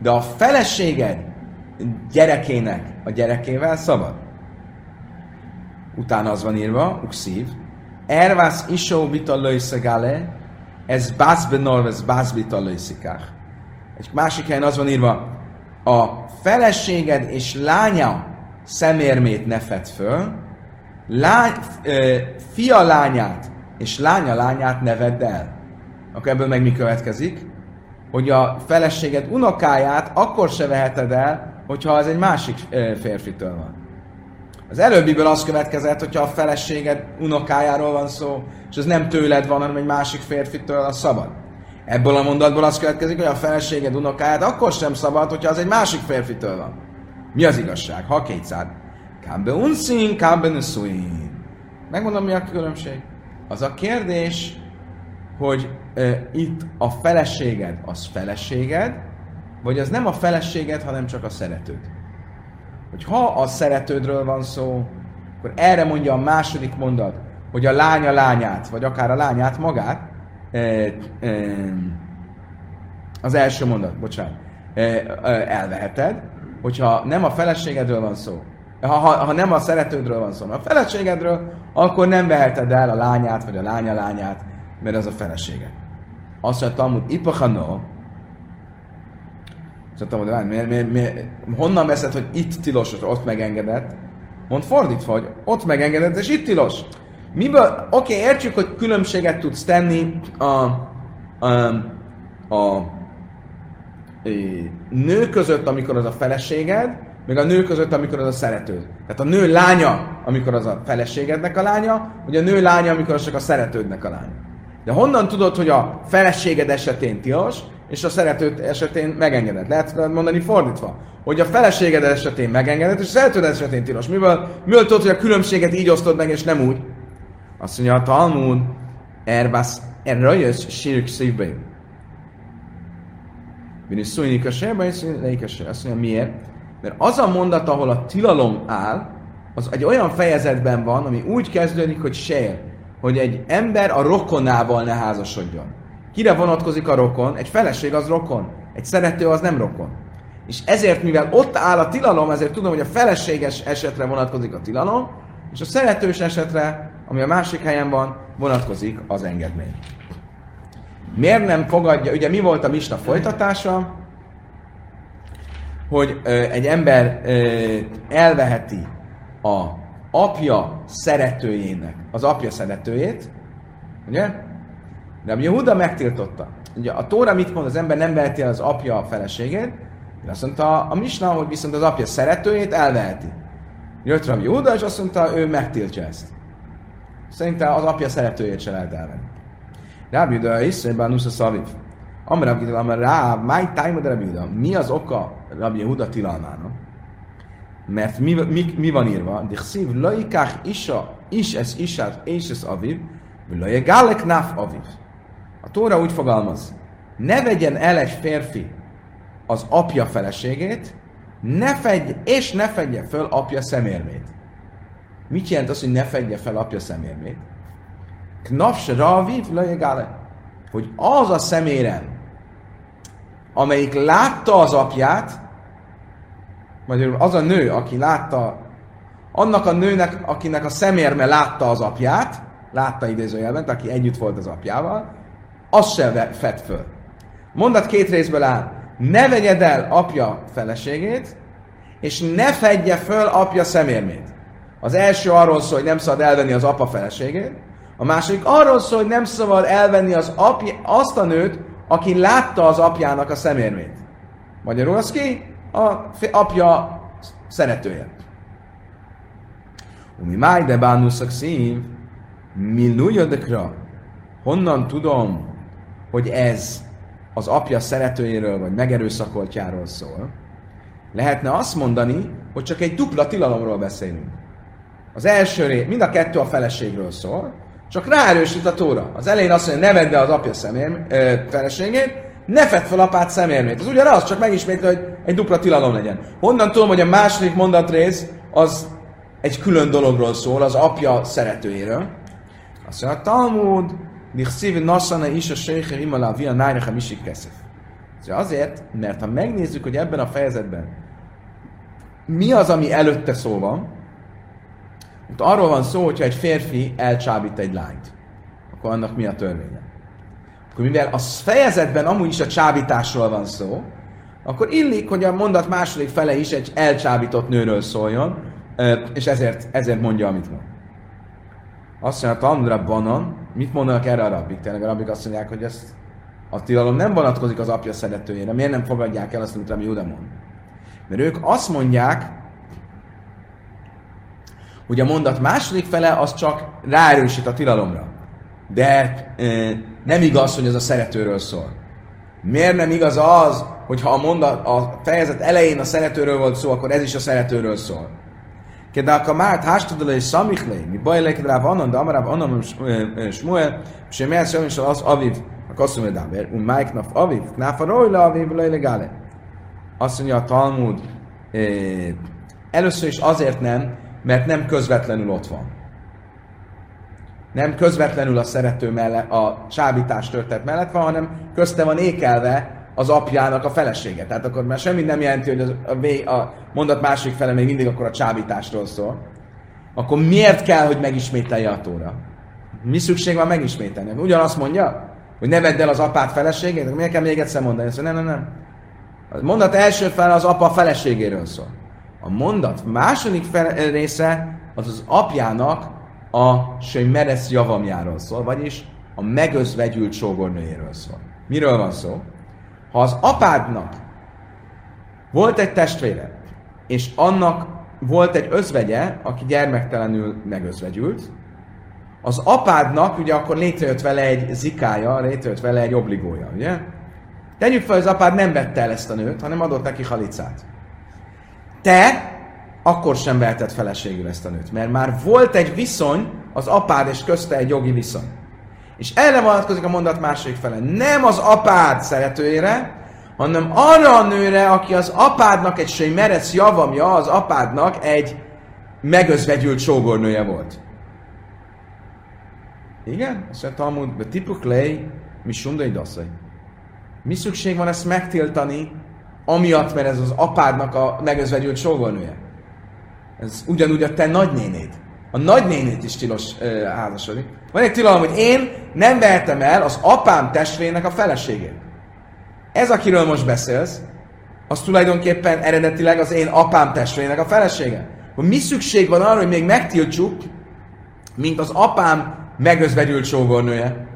de a feleséged gyerekének a gyerekével szabad. Utána az van írva, ukszív, Ervász isó vita löjszegale, ez bászbe norvez bászbita löjszikák. Egy másik helyen az van írva, a feleséged és lánya szemérmét ne fed föl, lány, fia lányát és lánya lányát ne vedd el. Akkor ebből meg mi következik? Hogy a feleséged unokáját akkor se veheted el, hogyha az egy másik férfitől van. Az előbbiből az következett, hogyha a feleséged unokájáról van szó, és ez nem tőled van, hanem egy másik férfitől, az szabad. Ebből a mondatból az következik, hogy a feleséged unokáját akkor sem szabad, hogyha az egy másik férfitől van. Mi az igazság? Ha kétszád. Kámbe unszín, kámbe nuszuin. Megmondom, mi a különbség. Az a kérdés, hogy e, itt a feleséged az feleséged, vagy az nem a feleséged, hanem csak a szeretőd. Hogy ha a szeretődről van szó, akkor erre mondja a második mondat, hogy a lánya lányát, vagy akár a lányát magát, e, e, az első mondat, bocsánat, e, elveheted, hogyha nem a feleségedről van szó, ha, ha, ha nem a szeretődről van szó, hanem a feleségedről, akkor nem veheted el a lányát, vagy a lánya lányát, mert az a felesége. Azt mondja Talmud, ipachano, azt mondtam, hogy miért, miért, miért, honnan veszed, hogy itt tilos, ott megengedett? Mond fordítva, hogy ott megengedett, és itt tilos. Miből, oké, okay, értjük, hogy különbséget tudsz tenni a, a, a, a nő között, amikor az a feleséged, meg a nő között, amikor az a szeretőd. Tehát a nő lánya, amikor az a feleségednek a lánya, vagy a nő lánya, amikor az csak a szeretődnek a lánya. De honnan tudod, hogy a feleséged esetén tilos, és a szeretőd esetén megengedett? Lehet mondani fordítva, hogy a feleséged esetén megengedett, és a szeretőd esetén tilos. Miből, miből tudod, hogy a különbséget így osztod meg, és nem úgy? Azt mondja a Talmud, erbász, erre jössz, sírk szívbe. Bini szújnik a sérbe, és. Azt mondja, miért? Mert az a mondat, ahol a tilalom áll, az egy olyan fejezetben van, ami úgy kezdődik, hogy sér, hogy egy ember a rokonával ne házasodjon. Kire vonatkozik a rokon? Egy feleség az rokon, egy szerető az nem rokon. És ezért, mivel ott áll a tilalom, ezért tudom, hogy a feleséges esetre vonatkozik a tilalom, és a szeretős esetre, ami a másik helyen van, vonatkozik az engedmény. Miért nem fogadja, ugye mi volt a misna folytatása? Hogy ö, egy ember ö, elveheti a apja szeretőjének, az apja szeretőjét, ugye? De a Jehuda megtiltotta. Ugye a Tóra mit mond, az ember nem veheti el az apja a feleségét, de azt mondta a Misna, hogy viszont az apja szeretőjét elveheti. Jött Rabbi Jehuda, és azt mondta, ő megtiltja ezt. Szerintem az apja szeretőjét se lehet elvenni. Rabbi Yehuda Iszrében Nusza Szaviv. Amar Rabbi Yehuda, amar rá, máj tájma de Rabbi Yehuda. Mi az oka Rabbi Yehuda tilalmának? Mert mi, mi, mi van írva? Dichszív, laikák isa, is ez isát, és ez aviv, gálek naf aviv. A Tóra úgy fogalmaz, ne vegyen el egy férfi az apja feleségét, ne fegy, és ne fedje föl apja szemérmét. Mit jelent az, hogy ne fedje fel apja szemérmét? Knafs raviv lejegále. Hogy az a szemérem, amelyik látta az apját, vagy az a nő, aki látta, annak a nőnek, akinek a szemérme látta az apját, látta idézőjelben, aki együtt volt az apjával, az se fed föl. Mondat két részből áll. Ne vegyed el apja feleségét, és ne fedje föl apja szemérmét. Az első arról szól, hogy nem szabad elvenni az apa feleségét, a második arról szól, hogy nem szabad elvenni az apja, azt a nőt, aki látta az apjának a szemérmét. Magyarul az ki? A apja szeretője. Umi máj de bánuszak szív, mi nujodekra, honnan tudom, hogy ez az apja szeretőjéről vagy megerőszakoltjáról szól, lehetne azt mondani, hogy csak egy dupla tilalomról beszélünk. Az első ré, mind a kettő a feleségről szól, csak ráerősít a tóra. Az elején azt mondja, ne vedd az apja szemér, ö, feleségét, ne fedd fel apát szemérmét. Az ugyanaz, csak megismétli, hogy egy dupla tilalom legyen. Honnan tudom, hogy a második mondatrész az egy külön dologról szól, az apja szeretőjéről. Azt mondja, a Talmud, Nichszív Nassana is a Seicher Imala Via Nájrecha Misik Keszef. Azért, mert ha megnézzük, hogy ebben a fejezetben mi az, ami előtte szó van, itt arról van szó, hogyha egy férfi elcsábít egy lányt, akkor annak mi a törvénye? Akkor mivel a fejezetben amúgy is a csábításról van szó, akkor illik, hogy a mondat második fele is egy elcsábított nőről szóljon, és ezért, ezért mondja, amit mond. Azt mondja, a Talmudra banan, mit mondanak erre a rabbik? Tényleg a rabbik azt mondják, hogy ez a tilalom nem vonatkozik az apja szeretőjére. Miért nem fogadják el azt, amit Rabbi Judah mond? Mert ők azt mondják, hogy a mondat második fele az csak ráerősít a tilalomra. De e, nem igaz, hogy ez a szeretőről szól. Miért nem igaz az, hogy ha a mondat, a fejezet elején a szeretőről volt szó, akkor ez is a szeretőről szól. Hástudala és szamichlé, mi baj leked ráv annan, de amarább annan smuel, és én mert sem is az aviv, a kasszum dáber, un májk naf aviv, náfa rojla aviv, lejlegále. Azt mondja a Talmud, először is azért nem, mert nem közvetlenül ott van. Nem közvetlenül a szerető mellett, a csábítás történet mellett van, hanem közte van ékelve az apjának a felesége. Tehát akkor már semmi nem jelenti, hogy a, a mondat másik fele még mindig akkor a csábításról szól. Akkor miért kell, hogy megismételje a tóra? Mi szükség van megismételni? Ugyanazt mondja, hogy ne vedd el az apát feleségét, miért kell még egyszer mondani? Azt nem, nem, nem. A mondat első fel az apa feleségéről szól. A mondat második fel, része az az apjának a meresz javamjáról szól, vagyis a megözvegyült sógornőjéről szól. Miről van szó? Ha az apádnak volt egy testvére, és annak volt egy özvegye, aki gyermektelenül megözvegyült, az apádnak ugye akkor létrejött vele egy zikája, létrejött vele egy obligója, ugye? Tegyük fel, hogy az apád nem vette el ezt a nőt, hanem adott neki halicát. Te akkor sem vehetett feleségül ezt a nőt, mert már volt egy viszony, az apád és közte egy jogi viszony. És erre vonatkozik a mondat második fele. Nem az apád szeretőjére, hanem arra a nőre, aki az apádnak egy sej meresz javamja, az apádnak egy megözvegyült sógornője volt. Igen? Azt mondja Talmud, de tipuk lej, mi sundai daszai. Mi szükség van ezt megtiltani, amiatt, mert ez az apádnak a megözvegyült sógornője? Ez ugyanúgy a te nagynénéd. A nagynénét is tilos uh, házasodik. Van egy tilalom, hogy én nem vehetem el az apám testvének a feleségét. Ez, akiről most beszélsz, az tulajdonképpen eredetileg az én apám testvének a felesége. Hogy mi szükség van arra, hogy még megtiltsuk, mint az apám megözvegyült sógornője.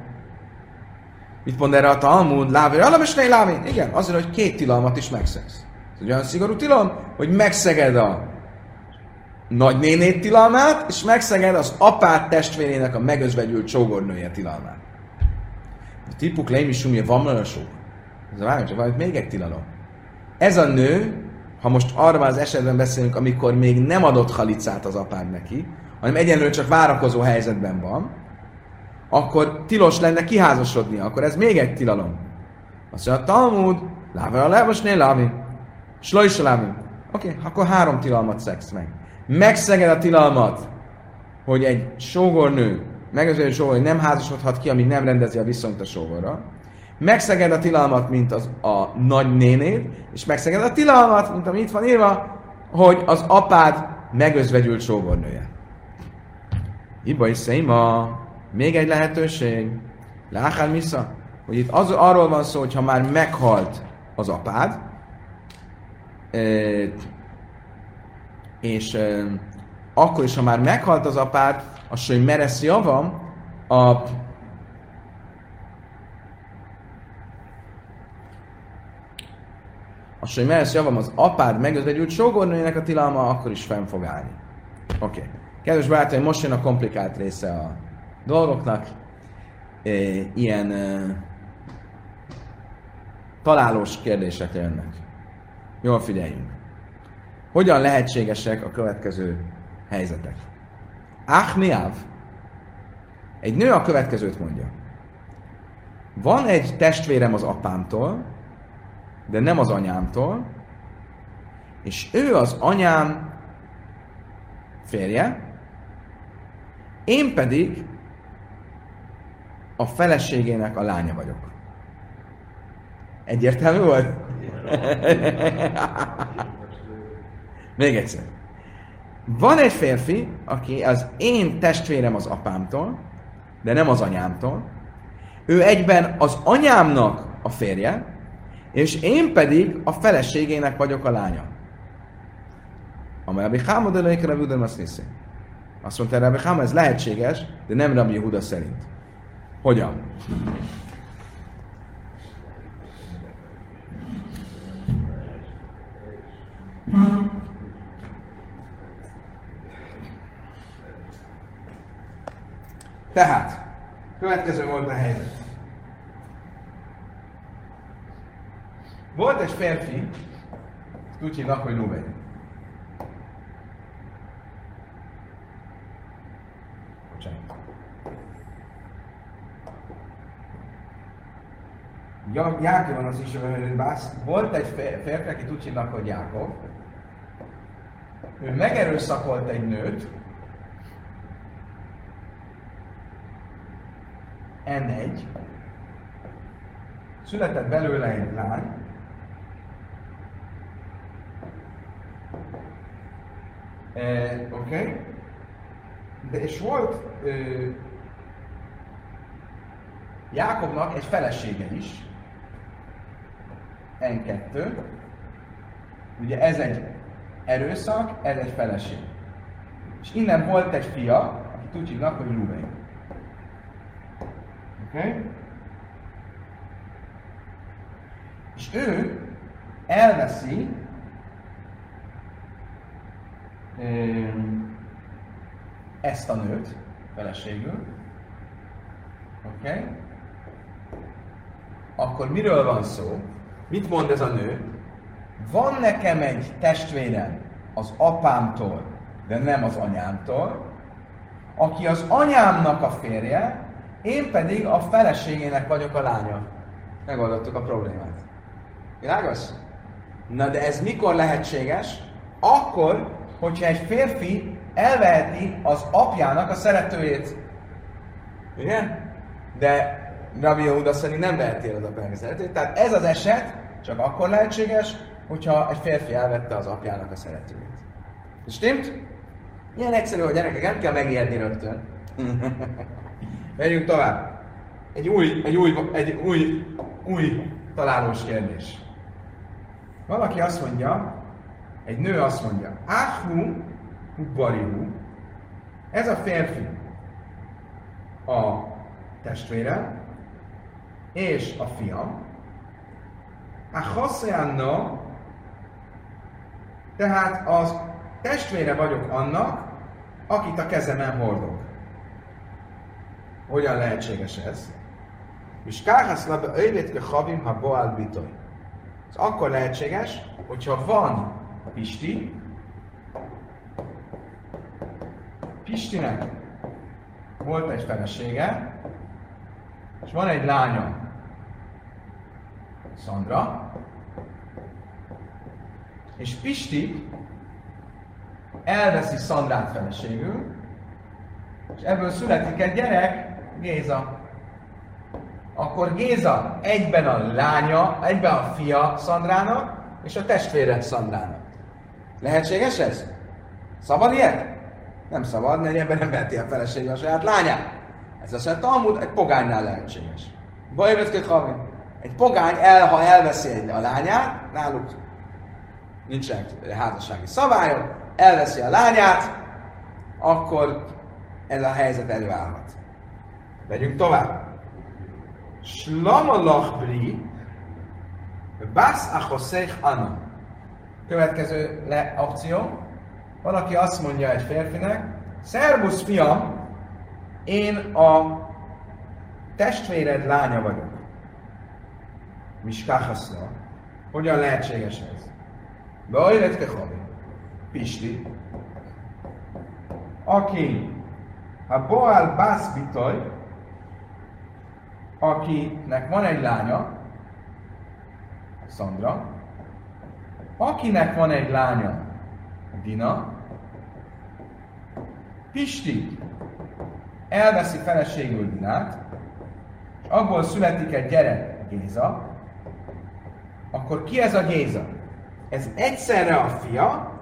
Mit mond erre a Talmud? Lávé, alam és lávé. Igen, azért, hogy két tilalmat is megszegsz. Ez olyan szigorú tilalom, hogy megszeged a nagynénét tilalmát, és megszeged az apát testvérének a megözvegyült sógornője tilalmát. A tipuk lémi sumja van sók. Ez a várjunk, csak még egy tilalom. Ez a nő, ha most arra az esetben beszélünk, amikor még nem adott halicát az apád neki, hanem egyenlően csak várakozó helyzetben van, akkor tilos lenne kiházasodnia. Akkor ez még egy tilalom. Azt mondja, a Talmud, láva a levosnél lávi, slajsa lávi. Oké, okay, akkor három tilalmat szegsz meg. Megszeged a tilalmat, hogy egy sógornő, megöző sógornő nem házasodhat ki, amíg nem rendezi a viszonyt a sógorra. Megszeged a tilalmat, mint az a nagynénéd, és megszeged a tilalmat, mint ami itt van írva, hogy az apád megözvegyült sógornője. Iba is ma még egy lehetőség. Láhán Misza, hogy itt az, arról van szó, hogy ha már meghalt az apád, és akkor is, ha már meghalt az apád, az, hogy meresz javam, a a hogy meresz javam az apád megözvegyült sógornőjének a tilalma, akkor is fenn fog állni. Oké. Okay. Kedves barátaim, most jön a komplikált része a dolgoknak. E, ilyen e, találós kérdések jönnek. Jól figyeljünk. Hogyan lehetségesek a következő helyzetek? Achmiav. Egy nő a következőt mondja. Van egy testvérem az apámtól, de nem az anyámtól, és ő az anyám férje, én pedig a feleségének a lánya vagyok. Egyértelmű volt? Még egyszer. Van egy férfi, aki az én testvérem az apámtól, de nem az anyámtól. Ő egyben az anyámnak a férje, és én pedig a feleségének vagyok a lánya. Amely a Bihámod előikre Rudem azt hiszi. Azt mondta Rabbi Háma, ez lehetséges, de nem Rabbi Yehuda szerint. Hogyan? Tehát, következő volt a helyzet. Volt egy férfi, úgy hívnak, hogy Ruben. Ja, Jákob az is, bász. Volt egy férfi, akit úgy hívnak, hogy Jákob. Ő megerőszakolt egy nőt, N1, született belőle egy lány, eh, Oké? Okay. De és volt ö, Jákobnak egy felesége is, N2, ugye ez egy erőszak, ez egy feleség. És innen volt egy fia, akit úgy hívnak, hogy Ruben. Okay? És ő elveszi ezt a nőt feleségül, oké? Okay? Akkor miről van szó? Mit mond ez a nő? Van nekem egy testvérem az apámtól, de nem az anyámtól, aki az anyámnak a férje, én pedig a feleségének vagyok a lánya. Megoldottuk a problémát. Világos? Na de ez mikor lehetséges? Akkor, hogyha egy férfi elveheti az apjának a szeretőjét. Igen? De Rabbi Yehuda szerint nem veheti el az apjának a szeretőjét. Tehát ez az eset csak akkor lehetséges, hogyha egy férfi elvette az apjának a szeretőjét. Stimmt? Ilyen egyszerű, hogy gyerekek, nem kell megijedni rögtön. <laughs> Megyünk tovább. Egy új, egy új, egy új, új találós kérdés. Valaki azt mondja, egy nő azt mondja, Ahu Barihu, ez a férfi a testvérem, és a fiam, a Hosseanna, tehát az testvére vagyok annak, akit a kezemen hordok. Hogyan lehetséges ez? És káhasz labe öjvétke havim ha boál bitoly. Ez akkor lehetséges, hogyha van Pisti, Pistinek volt egy felesége, és van egy lánya, Szandra, és Pisti elveszi Szandrát feleségül, és ebből születik egy gyerek, Géza. Akkor Géza egyben a lánya, egyben a fia Szandrának, és a testvére Szandrának. Lehetséges ez? Szabad ilyet? Nem szabad, mert ebben nem veheti a felesége a saját lányát. Ez azt mondja, Talmud egy pogánynál lehetséges. Bajvetket havin. Egy pogány, el, ha elveszi a lányát, náluk nincsenek házassági szabályok, elveszi a lányát, akkor ez a helyzet előállhat. Megyünk tovább. Slamalach bri, Bász achoszék ana. Következő le akció. Valaki azt mondja egy férfinek, Szerbusz fiam, én a testvéred lánya vagyok. Miskáhaszna. Hogyan lehetséges ez? Beajletke havi. Pisti. Aki a Boál Bászbitoj, akinek van egy lánya, Szandra, akinek van egy lánya, Dina, Pisti elveszi feleségül Dinát, és abból születik egy gyerek, Géza, akkor ki ez a Géza? Ez egyszerre a fia,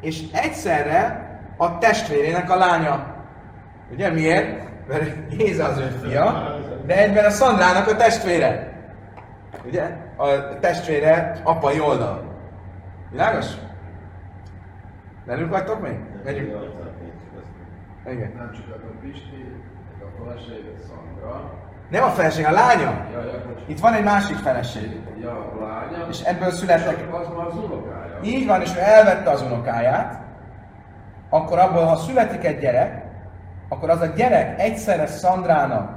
és egyszerre a testvérének a lánya. Ugye miért? Mert Géza az ő fia, de egyben a Szandrának a testvére. Ugye? A testvére apai oldal. Világos? Velünk vagytok még? Megyünk. Igen. Nem csak a Pisti, a feleség, a Szandra. Nem a feleség, a lánya. Ja, ja, bocs. Itt van egy másik feleség. Ja, a lánya. És ebből születtek. Az már az unokája. Így van, és ő elvette az unokáját, akkor abból, ha születik egy gyerek, akkor az a gyerek egyszerre Szandrának,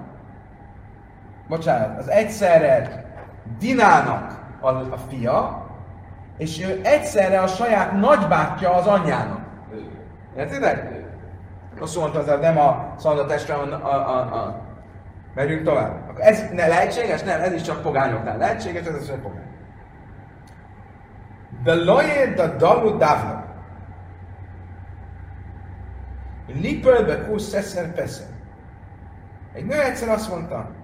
bocsánat, az egyszerre Dinának a, a fia, és ő egyszerre a saját nagybátyja az anyjának. Értitek? Rosszul mondta az nem a Szandra testre, a, a, a, a. Megyünk tovább. Akkor ez ne lehetséges? Nem, ez is csak pogányoknál lehetséges, ez is csak pogány. De loje da dalu davna. Lipölbe kusz peszer. Egy nő egyszer azt mondta, "Ö,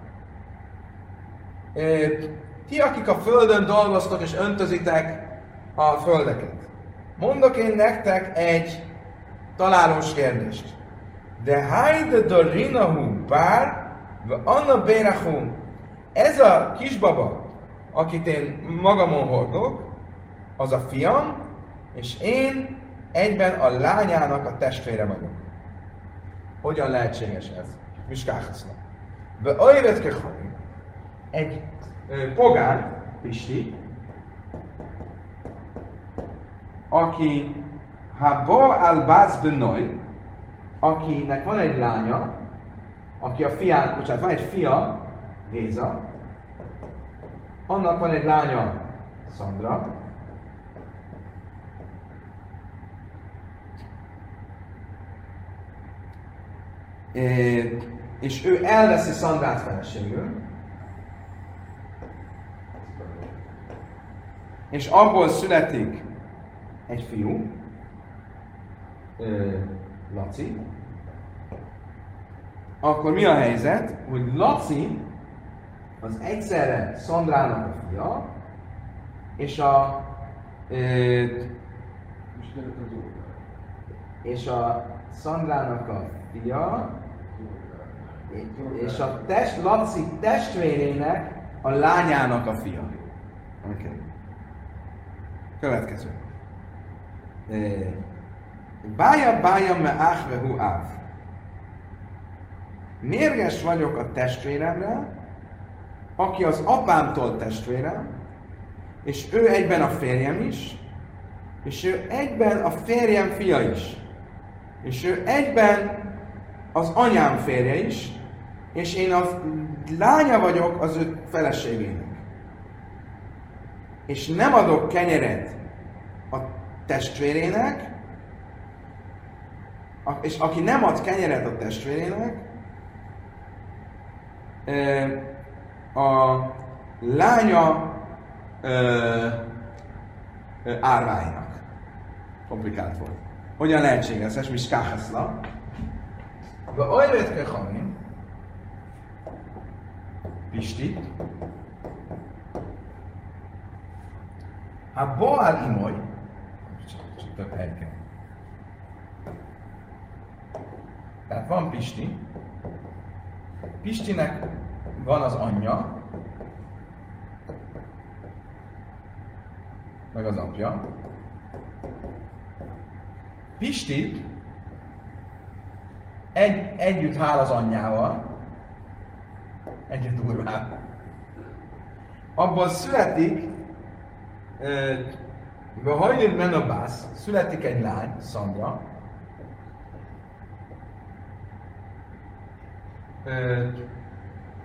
ti, akik a földön dolgoztok és öntözitek a földeket, mondok én nektek egy találós kérdést. De haide dorinahu bár, ve anna bérahu. Ez a kisbaba, akit én magamon hordok, az a fiam, és én egyben a lányának a testvére vagyok. Hogyan lehetséges ez? Miskáhaszna. Ve ajvet kechani. Egy pogány, Pisti, aki Ha ba al báz benoy, akinek van egy lánya, aki a fián, bocsánat, van egy fia, Géza, annak van egy lánya, Szandra, és ő elveszi Szandrát feleségül, és abból születik egy fiú, ö, Laci, akkor mi a helyzet, hogy Laci az egyszerre Szandrának a fia, és a ö, És a Szandrának a fia, és a test, Laci testvérének a lányának a fia. Okay. Következő. Bája, bája, me ach, ve hu áv. Mérges vagyok a testvéremre, aki az apámtól testvérem, és ő egyben a férjem is, és ő egyben a férjem fia is, és ő egyben az anyám férje is, és én a lánya vagyok az ő feleségének. És nem adok kenyeret testvérének, és aki nem ad kenyeret a testvérének, a lánya árváinak. Komplikált volt. Hogyan lehetséges ez? Mi skáhaszla? De olyat kell hallani, Pisti, ha Boál imoly, több hely. Tehát van Pisti, Pistinek van az anyja, meg az apja. Pisti egy, együtt hál az anyjával, egyre durvább. Abból születik, uh, hajlin menobász, születik egy lány, Szandra,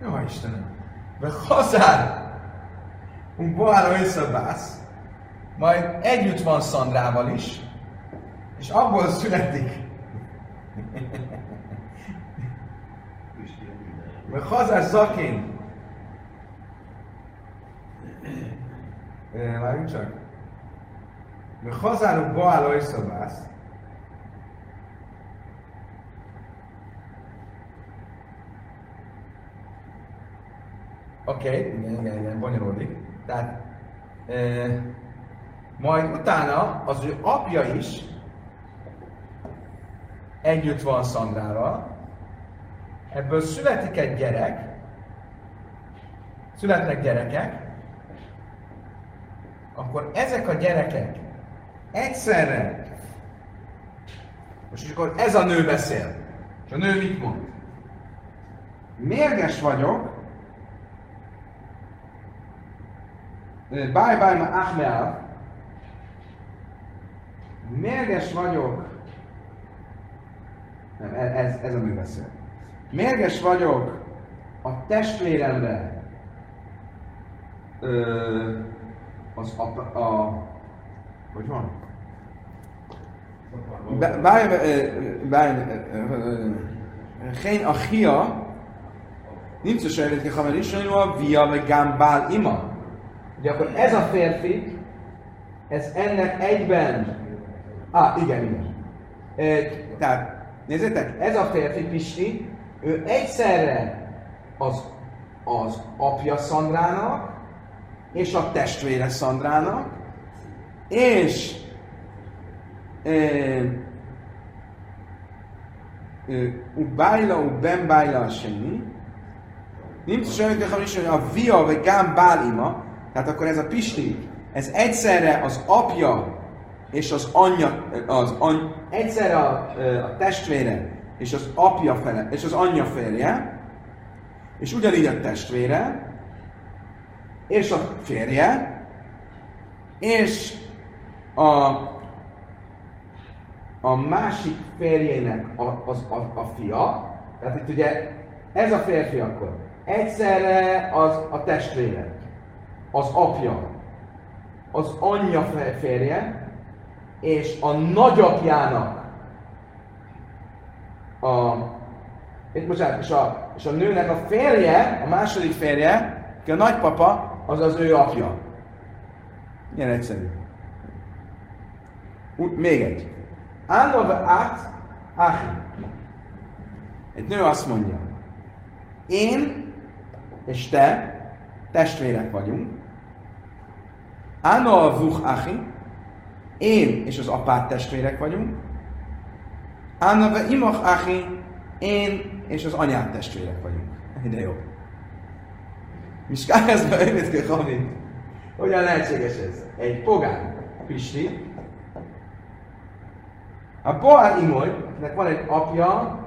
jó Istenem! Ve hazár! Un boára majd együtt van Szandrával is, és abból születik Mert hazás zakén. Várjunk csak. Mert hazáruk Baál Oiszabász. Oké, okay, igen, igen, igen, bonyolódik. Tehát, e, majd utána az ő apja is együtt van Szandrával, ebből születik egy gyerek, születnek gyerekek, akkor ezek a gyerekek egyszerre, most akkor ez a nő beszél, és a nő mit mond? Mérges vagyok, báj báj ma Ahmeal, mérges vagyok, nem, ez, ez a nő beszél. Mérges vagyok a testvéremre. Ö, az a, a, hogy van? Geen achia, nincs szó sejlét, hogy haver is, a via, vagy gámbál ima. Ugye akkor ez a férfi, ez ennek egyben, ah, igen, igen. E, tehát, nézzétek, ez a férfi, Pisti, ő egyszerre az, az apja Szandrának, és a testvére Szandrának, és Ubájla, Uben Bájla a Seni, nincs semmi, hogy a via vagy gám bálima, tehát akkor ez a Pisti, ez egyszerre az apja és az anyja, az any, egyszerre a, a testvére és az apja fele, és az anyja férje, és ugyanígy a testvére, és a férje, és a a másik férjének a, az, a, a fia, tehát itt ugye ez a férfi akkor egyszerre az a testvére, az apja, az anyja férje, és a nagyapjának a, itt bocsánat, és a, és a nőnek a férje, a második férje, aki a nagypapa, az az ő apja. Ilyen egyszerű. Még egy. Állva át, Achi. Egy nő azt mondja, én és te testvérek vagyunk. Áno a vuch Achi. Én és az apád testvérek vagyunk. Ána ve imach Achi. Én és az anyád testvérek vagyunk. De jó. Miskák ez be Hamid. <laughs> Hogyan lehetséges ez? Egy pogány, Pisti, a Boár Imoly, akinek van egy apja,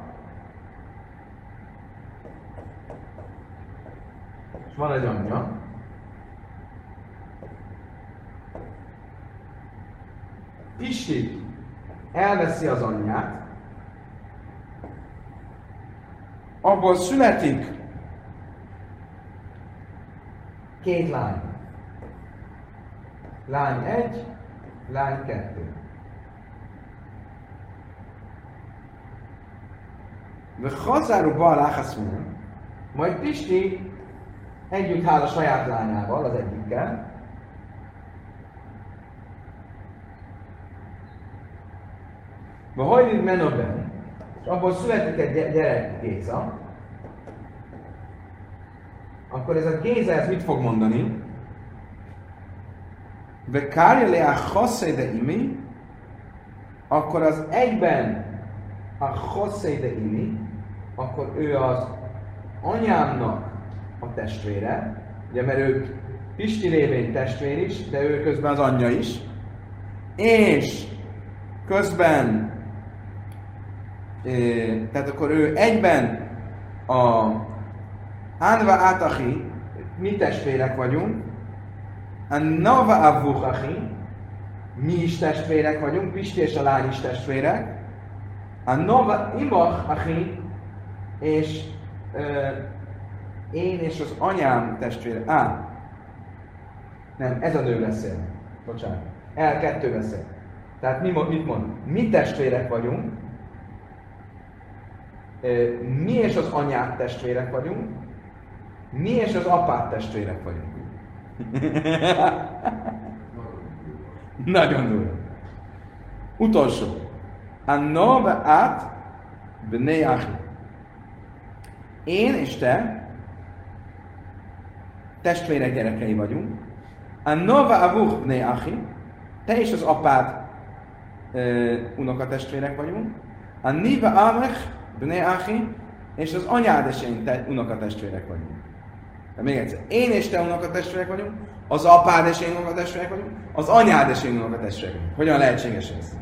és van egy anyja, Pisti elveszi az anyját, abból születik két lány. Lány egy, lány kettő. Hazáru Baal Áhaszmún, majd Pisti együtt áll a saját lányával, az egyikkel, Ma hajlik Menoben, és abból születik egy gy- gyerek Géza, akkor ez a Géza ez mit fog mondani? De kárja le a de imi, akkor az egyben a de imi, akkor ő az anyámnak a testvére, ugye mert ők Pisti révén testvér is, de ő közben az anyja is, és közben, eh, tehát akkor ő egyben a Ánva Átachi, mi testvérek vagyunk, a Nava Avuchachi, mi is testvérek vagyunk, Pisti és a lány is testvérek, a Nova Imach Achi, és ö, én és az anyám testvére. Á, nem, ez a nő beszél. Bocsánat. El kettő beszél. Tehát mi, mit mond? Mi testvérek vagyunk, mi és az anyát testvérek vagyunk, mi és az apát testvérek vagyunk. <laughs> Nagyon durva. Utolsó. A nove át bnei. Én és te testvérek gyerekei vagyunk. A nova avuch bnei achi. Te és az apád unokatestvérek vagyunk. A niva amech bnei achi. És az anyád és én te, unokatestvérek vagyunk. De még egyszer, én és te unokatestvérek vagyunk, az apád és én unokatestvérek vagyunk, az anyád és én unokatestvérek vagyunk. Hogyan lehetséges ez?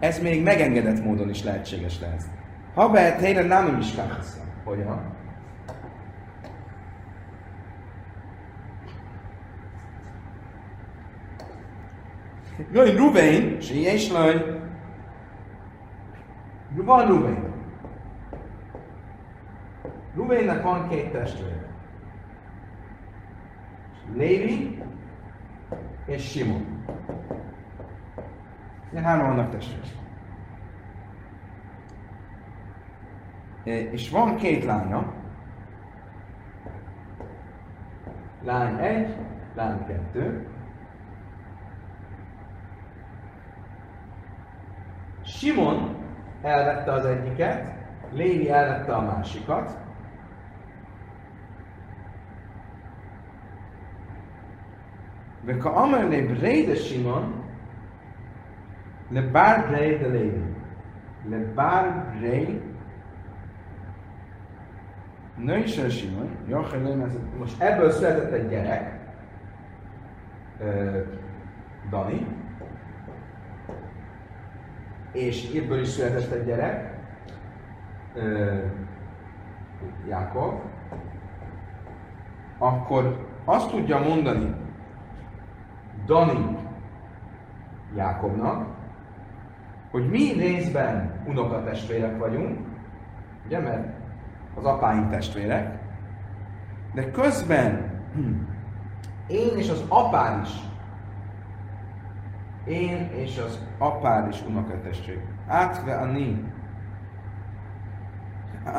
Ez még megengedett módon is lehetséges lehet. Ha be tényleg nem is káhasz. Hogyan? Jaj, Ruben, és laj. Van Ruben. Rubennek van két testvére. Lévi és Simon. Ilyen hárman vannak testvérek. és van két lánya, lány egy, lány kettő, Simon elvette az egyiket, Lévi elvette a másikat, De amar le brede Simon, le bár brede Lévi. Le bár brede női של Simon, Jochel Lémez, most ebből született egy gyerek, Dani, és ebből is született egy gyerek, ö, Jákov, akkor azt tudja mondani Dani Jákobnak, hogy mi részben unokatestvérek vagyunk, ugye, mert az apáink testvérek, de közben én és az apád is, én és az apád is unokatestvér. Átve a ni.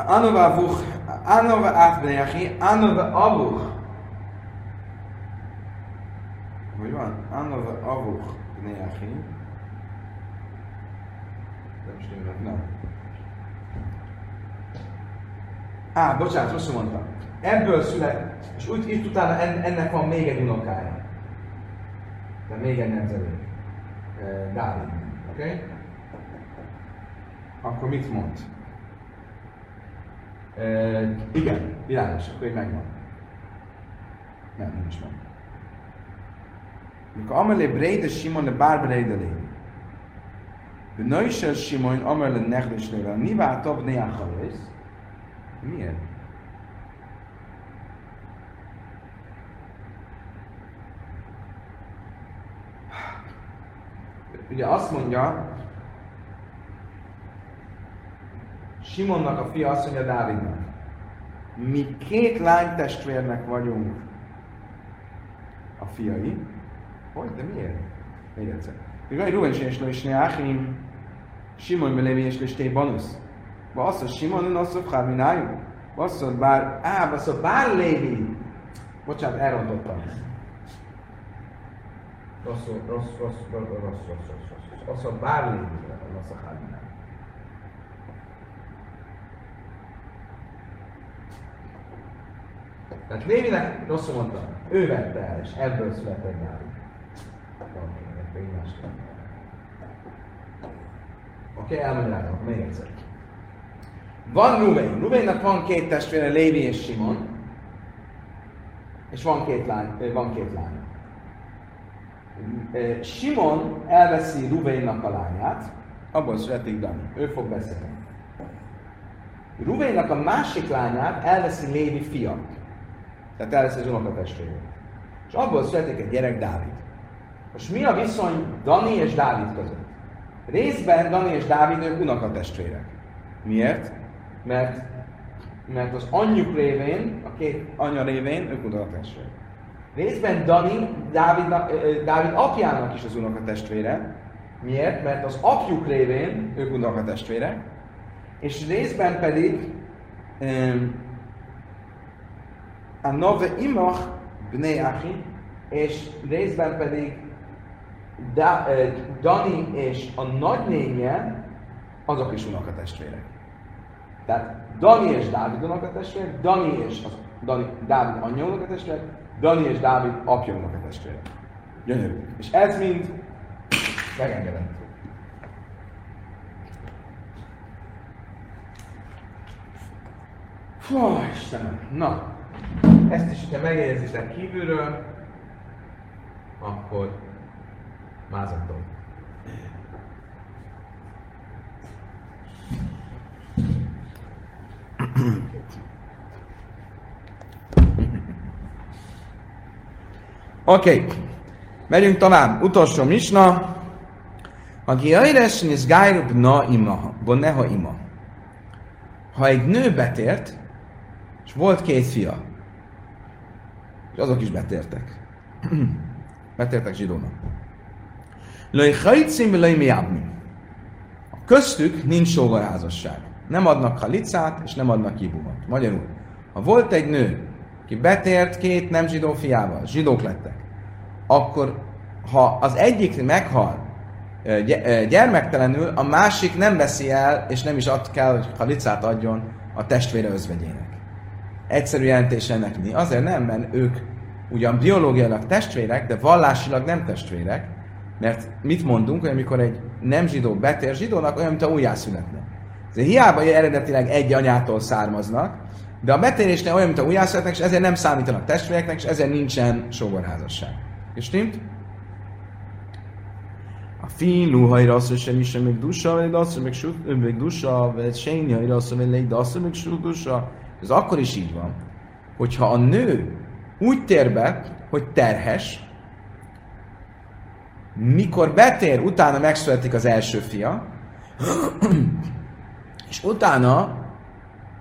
Anova avuch, anova átbeneachi, anova avuch. Hogy van? Anova avuch beneachi. Nem stimmel, nem. Á, bocsánat, rosszul mondtam. Ebből szület, és úgy itt utána en- ennek van még egy unokája. De még egy nemzedék. Eh, Dávid. Oké? Okay? Akkor mit mond? E, igen, világos, akkor így megvan. Nem, nincs meg. Mikor Amelé Brede Simon de Bár Brede Lévi. Benoisel Simon Amelé Nechdes Lévi. Mi váltabb Neachalész? Miért? Ugye azt mondja, Simonnak a fia azt mondja Dávidnak, mi két lánytestvérnek vagyunk a fiai. Hogy, de miért? Még egyszer. Igaz, Ruben és is Achim, Simon Belevi és Listé Banusz. Bassza Simon, Nasszabb Harminájú. Bassza bár, á, bassza bár Lévi. Bocsánat, elrontottam. Rossz, rossz, rossz, rossz, rossz, rossz, rossz, rossz. Bassza bár Lévi, Nasszabb Harminájú. Tehát Lévinek rosszul mondtam, ő vette el, és ebből született Dávid. Oké, okay, elmagyarázom, még egyszer. Van Ruvén. Ruvénnak van két testvére, Lévi és Simon. És van két lány. Van két lány. Simon elveszi Ruvénnak a lányát, abból születik Dani. Ő fog beszélni. Ruvénnak a másik lányát elveszi Lévi fia. Tehát elveszi az unokatestvérét. És abból születik egy gyerek Dávid. Most mi a viszony Dani és Dávid között? Részben Dani és Dávid ők unokatestvérek. Miért? Mert, mert az anyjuk révén, a két anya révén ők unokatestvérek. Részben Dani Dávid, Dávid apjának is az unokatestvére. Miért? Mert az apjuk révén ők unokatestvérek. És részben pedig a nove imach bnei achi, és részben pedig da, Dani és a nagynénye, azok is unokatestvérek. Tehát Dani és Dávid unokatestvérek, Dani és az, Dani, Dávid anyja unokatestvérek, Dani és Dávid apja unokatestvérek. Gyönyörű. És ez mind megengedett. Fú, Istenem. Na, ezt is, ha megjegyzitek kívülről, akkor mázatom. Oké, okay. megyünk tovább. Utolsó misna. Aki ajres nis gájrub na ima, neha ima. Ha egy nő betért, és volt két fia, és azok is betértek. <clears throat> betértek zsidónak. Lőj hajcim, lőj miábnim. A köztük nincs sógorházasság. Nem adnak halicát, és nem adnak kibumot. Magyarul, ha volt egy nő, ki betért két nem zsidó fiával, zsidók lettek, akkor ha az egyik meghal gyermektelenül, a másik nem veszi el, és nem is ad kell, hogy halicát adjon a testvére özvegyének. Egyszerű jelentés ennek mi? Azért nem, mert ők ugyan biológiailag testvérek, de vallásilag nem testvérek, mert mit mondunk, hogy amikor egy nem zsidó betér zsidónak, olyan, mint a újjászületne. Ez hiába eredetileg egy anyától származnak, de a betérésnél olyan, mint a újjászületnek, és ezért nem számítanak testvéreknek, és ezért nincsen sógorházasság. És stimmt? A fiú hajra azt, hogy semmi sem még dusa, vagy azt, még még dusa, vagy sényi hajra azt, hogy még azt, még dusa. Ez akkor is így van, hogyha a nő úgy tér be, hogy terhes, mikor betér, utána megszületik az első fia, és utána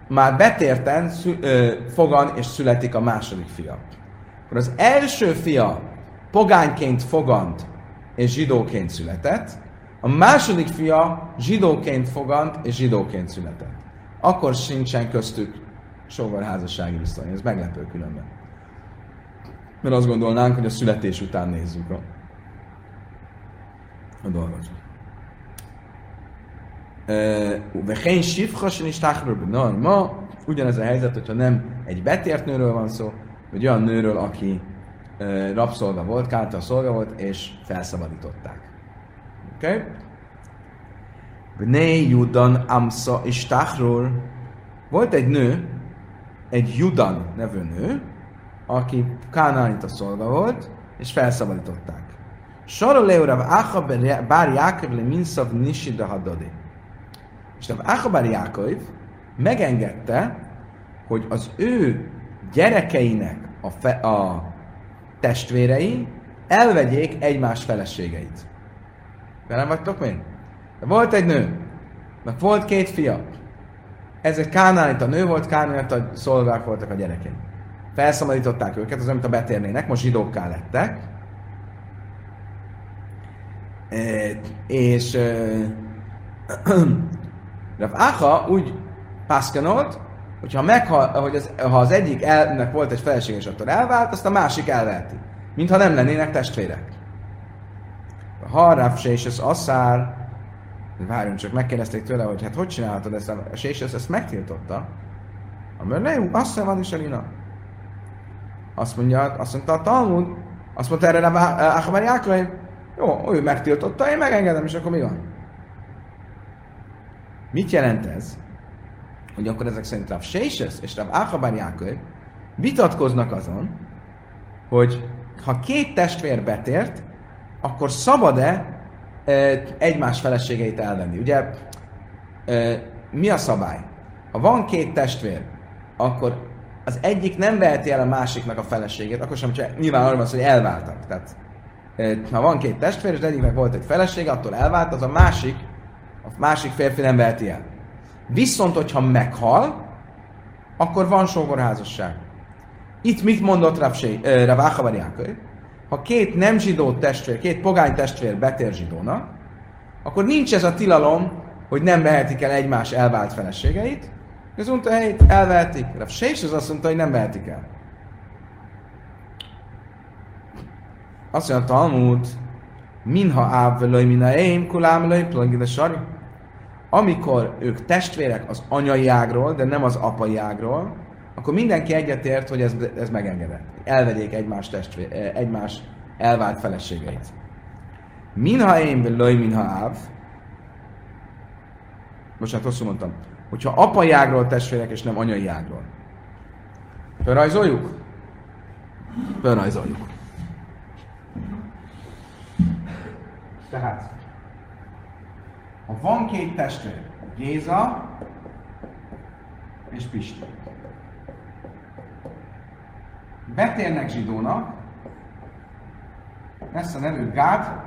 már betérten szü, ö, fogan és születik a második fia. Akkor az első fia pogányként fogant és zsidóként született, a második fia zsidóként fogant és zsidóként született. Akkor sincsen köztük sógorházassági viszony. Ez meglepő különben. Mert azt gondolnánk, hogy a születés után nézzük a, a dolgot. Vehén sifhasen is Na, ma ugyanez a helyzet, hogyha nem egy betért nőről van szó, vagy olyan nőről, aki rabszolga volt, kárta szolga volt, és felszabadították. Oké? Okay? Bnei Judan Amsa és Tachról volt egy nő, egy Judan nevű nő, aki Kánaanita szolga volt, és felszabadították. Sara leurav Acha bár Jákov le Minszav Nishida Hadadi. És Acha bár Jákov megengedte, hogy az ő gyerekeinek a, fe, a testvérei elvegyék egymás feleségeit. Velem vagytok még? De volt egy nő, meg volt két fia. Ez egy kánánita nő volt, kánánita szolgák voltak a gyerekei. Felszabadították őket, az amit a betérnének, most zsidókká lettek. E, és e, <clears throat> Rav Acha úgy pászkanolt, hogyha meghal, hogy az, ha az egyik elnek volt egy feleség, és attól elvált, azt a másik elveheti. Mintha nem lennének testvérek. Ha Rav és az asszár, várjunk csak, megkérdezték tőle, hogy hát hogy csinálhatod ezt, a Sésesz ezt megtiltotta. Mert ne, azt van is Alina. Azt mondja, azt mondta a Talmud, azt mondta erre a Achabar Jákov, jó, ő megtiltotta, én megengedem, és akkor mi van? Mit jelent ez? Hogy akkor ezek szerint Rav Seises és Rav Achabar Jákov vitatkoznak azon, hogy ha két testvér betért, akkor szabad-e egymás feleségeit elvenni? Ugye mi a szabály? Ha van két testvér, akkor az egyik nem veheti el a másiknak a feleségét, akkor sem, hogyha nyilván arról van hogy elváltak. Tehát ha van két testvér, és egyiknek volt egy felesége, attól elvált, az a másik, a másik férfi nem veheti el. Viszont, hogyha meghal, akkor van sógorházasság. Itt mit mondott Rav Achavar Ha két nem zsidó testvér, két pogány testvér betér zsidónak, akkor nincs ez a tilalom, hogy nem vehetik el egymás elvált feleségeit, az untahelyét elvehetik. Rav Sés az azt mondta, hogy nem vehetik el. Azt mondja a Talmud, minha áv velőj mina éim, kulám velőj plagid sari. Amikor ők testvérek az anyai ágról, de nem az apai ágról, akkor mindenki egyetért, hogy ez, ez megengedett. Elvegyék egymás, testvér, eh, egymás elvált feleségeit. Minha én velőj minha áv, bocsánat, rosszul mondtam, hogyha apai ágról testvérek, és nem anyai ágról. Fölrajzoljuk? Fölrajzoljuk. Tehát, ha van két testvér, Géza és Pisti, betérnek zsidónak, lesz a nevük Gád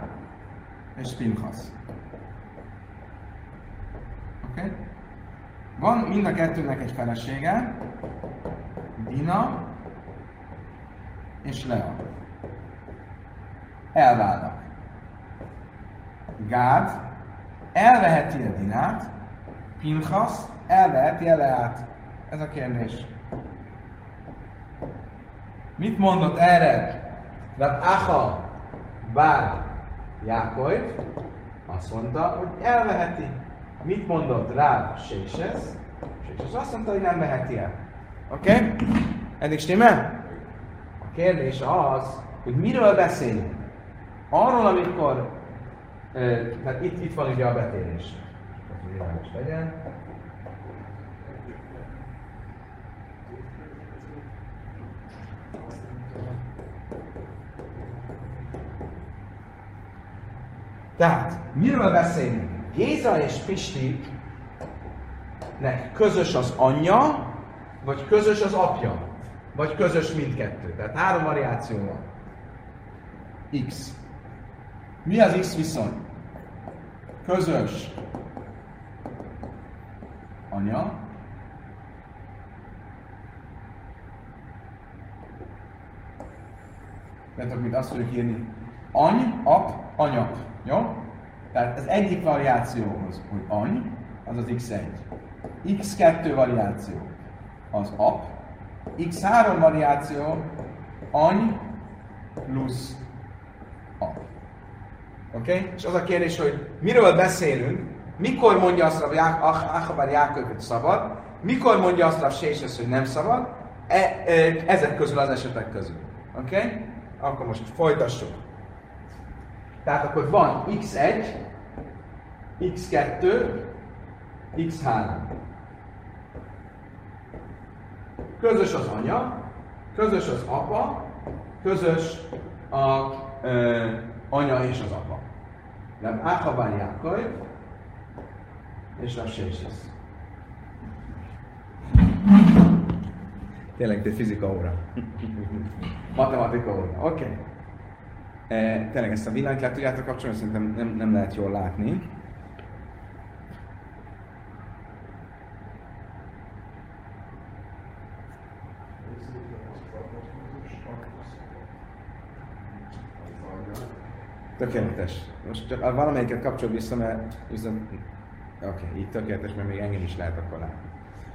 és Pinchas. Oké? Okay? Van mind a kettőnek egy felesége, Dina és Lea. Elválnak. Gád elveheti a Dinát, Pinchas elveheti a Leát. Ez a kérdés. Mit mondott erre? Rat Acha bár Jákob azt mondta, hogy elveheti. Mit mondott rá Séses? Séses azt mondta, hogy nem veheti el. Oké? Okay? Eddig stimmel? A kérdés az, hogy miről beszélünk. Arról, amikor, tehát itt, itt van ugye a betérés. Hogy világos legyen. Tehát, miről beszélünk? Géza és Pisti nek közös az anyja, vagy közös az apja, vagy közös mindkettő. Tehát három variáció van. X. Mi az X viszony? Közös anya, mert amit azt fogjuk írni, any, ap, anyap. Jó? Tehát az egyik variációhoz, hogy any, az az x1. x2 variáció az ap, x3 variáció any plusz. Oké? Okay? És az a kérdés, hogy miről beszélünk, mikor mondja azt a Achabar Jákob, hogy szabad, mikor mondja azt a Séses, hogy nem szabad, e, e, ezek közül az esetek közül. Oké? Okay? Akkor most folytassuk. Tehát akkor van x1, x2, x3. Közös az anya, közös az apa, közös a ö, anya és az apa. Nem Áhabán Jákob és Rav Sésis. Tényleg, egy fizika óra. Matematika óra. Oké. Okay. E, tényleg ezt a villanyt le tudjátok kapcsolni, szerintem nem, nem lehet jól látni. Tökéletes. Most csak valamelyiket kapcsolod vissza, mert viszont... Oké, okay, így tökéletes, mert még engem is lehet akkor látni.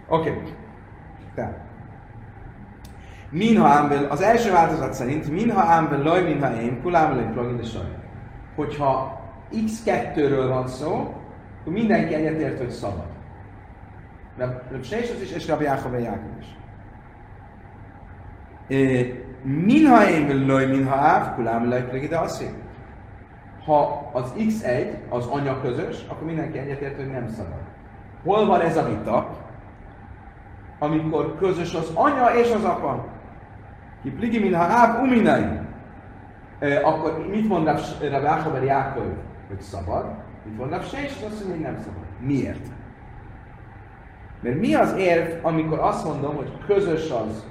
Oké. Okay. Tehát. Minha ámbel, az első változat szerint minha ámbel loj, minha én, kulám loj, plugin saj. Hogyha x2-ről van szó, akkor mindenki egyetért, hogy szabad. Rab Snéses is, és Rabbi Jákob Jákob is. Minha én loj, minha áv, kulám loj, plugin de azt ha az x1 az anya közös, akkor mindenki egyetért, hogy nem szabad. Hol van ez a vita? Amikor közös az anya és az apa. Ki pligi min ha áv uminai. Akkor mit mond Rabbi Áchaber Jákob, hogy szabad? Mit mond se, és azt mondja, hogy nem szabad. Miért? Mert mi az érv, amikor azt mondom, hogy közös az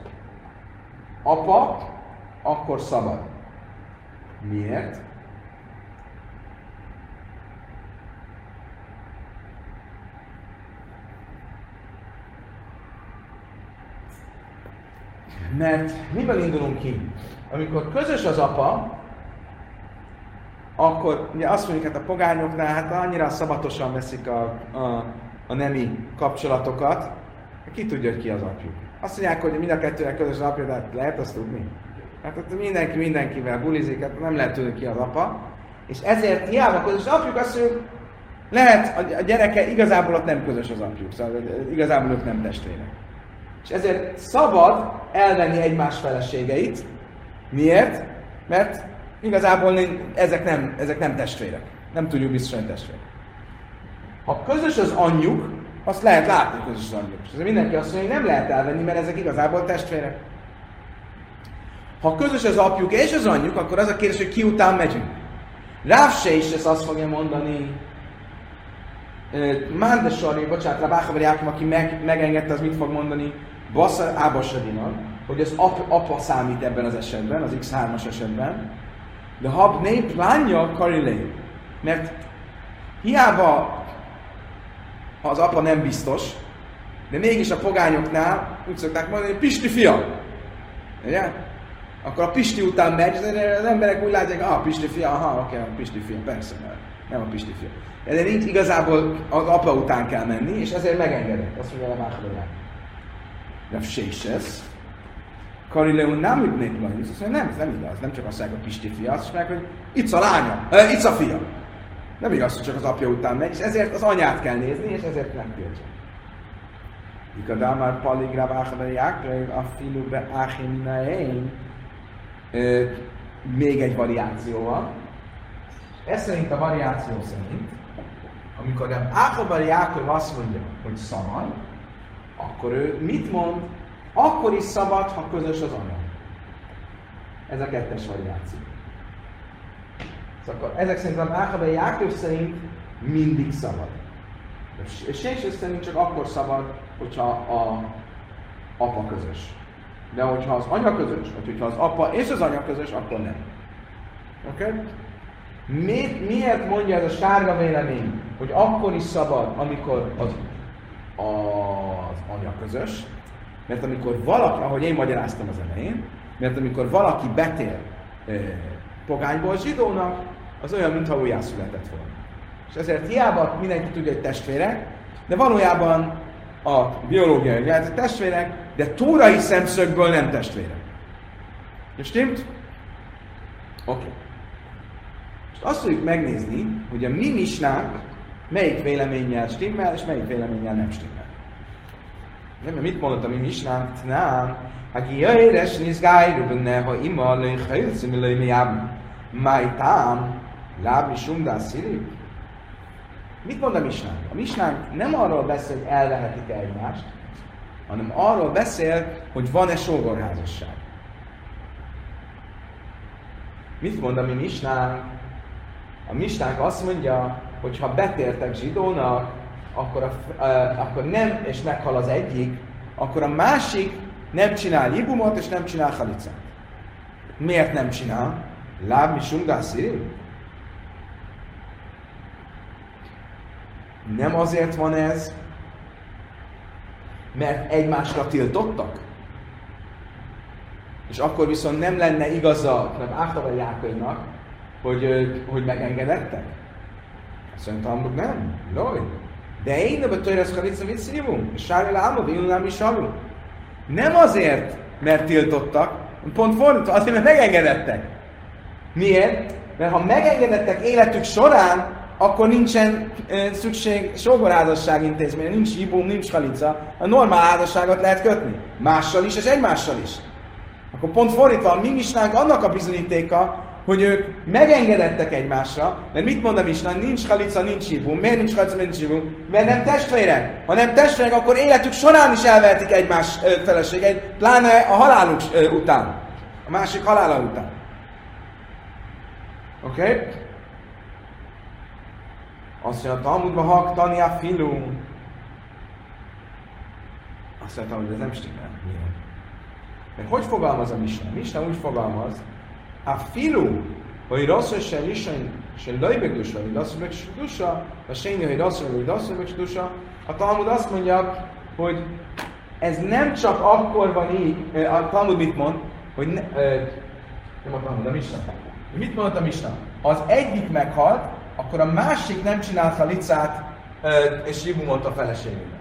apa, akkor szabad. Miért? Mert miből indulunk ki? Amikor közös az apa, akkor ugye azt mondjuk, hát a pogányoknál hát annyira szabatosan veszik a, a, a nemi kapcsolatokat, ki tudja, hogy ki az apjuk. Azt mondják, hogy mind a kettőnek közös apja, de hát lehet azt tudni. Hát ott mindenki mindenkivel bulizik, hát nem lehet tudni, ki az apa. És ezért hiába közös apjuk, azt mondjuk, lehet, a gyereke igazából ott nem közös az apjuk, szóval igazából ők nem testvérek. És ezért szabad elvenni egymás feleségeit. Miért? Mert igazából ezek nem, ezek nem testvérek. Nem tudjuk biztosan testvérek. Ha közös az anyjuk, azt lehet látni, hogy közös az anyjuk. És mindenki azt mondja, hogy nem lehet elvenni, mert ezek igazából testvérek. Ha közös az apjuk és az anyjuk, akkor az a kérdés, hogy ki után megyünk. Ráv se is ezt azt fogja mondani, Mándesari, bocsánat, Rabáhavar Jákom, aki meg, megengedte, az mit fog mondani? Baszar Ábasadinan, hogy az ap, apa számít ebben az esetben, az X3-as esetben, de hab né plánja karilé. Mert hiába az apa nem biztos, de mégis a pogányoknál úgy szokták mondani, hogy Pisti fia. Ugye? Akkor a Pisti után megy, az emberek úgy látják, ah, Pisti fia, aha, oké, a Pisti fia, persze, mert nem a Pisti fia. De nincs igazából az apa után kell menni, és ezért megengedett. Azt mondja a második. Rav Séses, Karileu nem üdnék majd, azt mondja, nem, ez nem igaz, nem csak azt a Pisti fia, azt mondják, hogy itt a lánya, itt a fia. Nem igaz, hogy csak az apja után megy, és ezért az anyát kell nézni, és ezért nem tiltja. Ikadá palig rabáha jákrai, a filu be áhimnaein. Még egy variáció van. Ez szerint a variáció szerint, amikor a Áhabar Jákov azt mondja, hogy szabad, akkor ő mit mond? Akkor is szabad, ha közös az anya. Ez a kettes variáció. Szóval ezek szerint a Áhabai Jákov szerint mindig szabad. És Séses szerint csak akkor szabad, hogyha a apa közös. De hogyha az anya közös, vagy hogyha az apa és az anya közös, akkor nem. Oké? Okay? Mi, miért mondja ez a sárga vélemény, hogy akkor is szabad, amikor az az anya közös, mert amikor valaki, ahogy én magyaráztam az elején, mert amikor valaki betér e, pogányból zsidónak, az olyan, mintha újjászületett volna. És ezért hiába mindenki tudja, hogy testvérek, de valójában a biológiai lehet testvérek, de túrai szemszögből nem testvérek. És stimmt? Oké. Okay. Most azt fogjuk megnézni, hogy a mi misnánk melyik véleménnyel stimmel, és melyik véleménnyel nem stimmel. Nem, mit mondott a mi misnánk? Nem. Aki jöjjéres nizgájru benne, ha ima lőj hajlszim lőj mi ám. Máj tám, lábi sumdá. Mit mond a misnánk? A misnánk nem arról beszél, hogy elvehetik-e egymást, hanem arról beszél, hogy van-e sógorházasság. Mit mond a mi misnánk? A misnánk azt mondja, hogy ha betértek zsidónak, akkor, a, uh, akkor nem, és meghal az egyik, akkor a másik nem csinál ibumot, és nem csinál halicát. Miért nem csinál? Láb mi sungászi? Nem azért van ez, mert egymásra tiltottak? És akkor viszont nem lenne igaza, nem Áhtava Jákainak, hogy, hogy megengedettek? Mondta, hogy nem, loj. De én a töresz halica mit szívunk, és sárja láma, nem is Nem azért, mert tiltottak, pont fordítva, azért, mert megengedettek. Miért? Mert ha megengedettek életük során, akkor nincsen e, szükség sógorházasság intézménye, nincs ibum, nincs halica, a normál házasságot lehet kötni. Mással is, és egymással is. Akkor pont fordítva, a mi misnánk annak a bizonyítéka, hogy ők megengedettek egymásra, mert mit mond a Misna? Nincs halica, nincs ibum. Miért nincs halica, nincs ibum? Mert nem testvérek. Ha nem testvérek, akkor életük során is elvehetik egymás feleségeit, pláne a haláluk után. A másik halála után. Oké? Okay? Azt mondja, a Talmudban hak tania filu. Azt mondtam, hogy ez nem stimmel. Mert hogy fogalmaz a Misna? Misna úgy fogalmaz, hogy rossz se isén, se lejbegdusa, hogy rossz megdusa, a sényi, hogy megdusa, a Talmud azt mondja, hogy ez nem csak akkor van így, a Talmud mit mond, hogy ne, nem a Talmud, a Misna. Mit mondott a Misna? Ha az egyik meghalt, akkor a másik nem csinál halicát és ribumot a feleségének.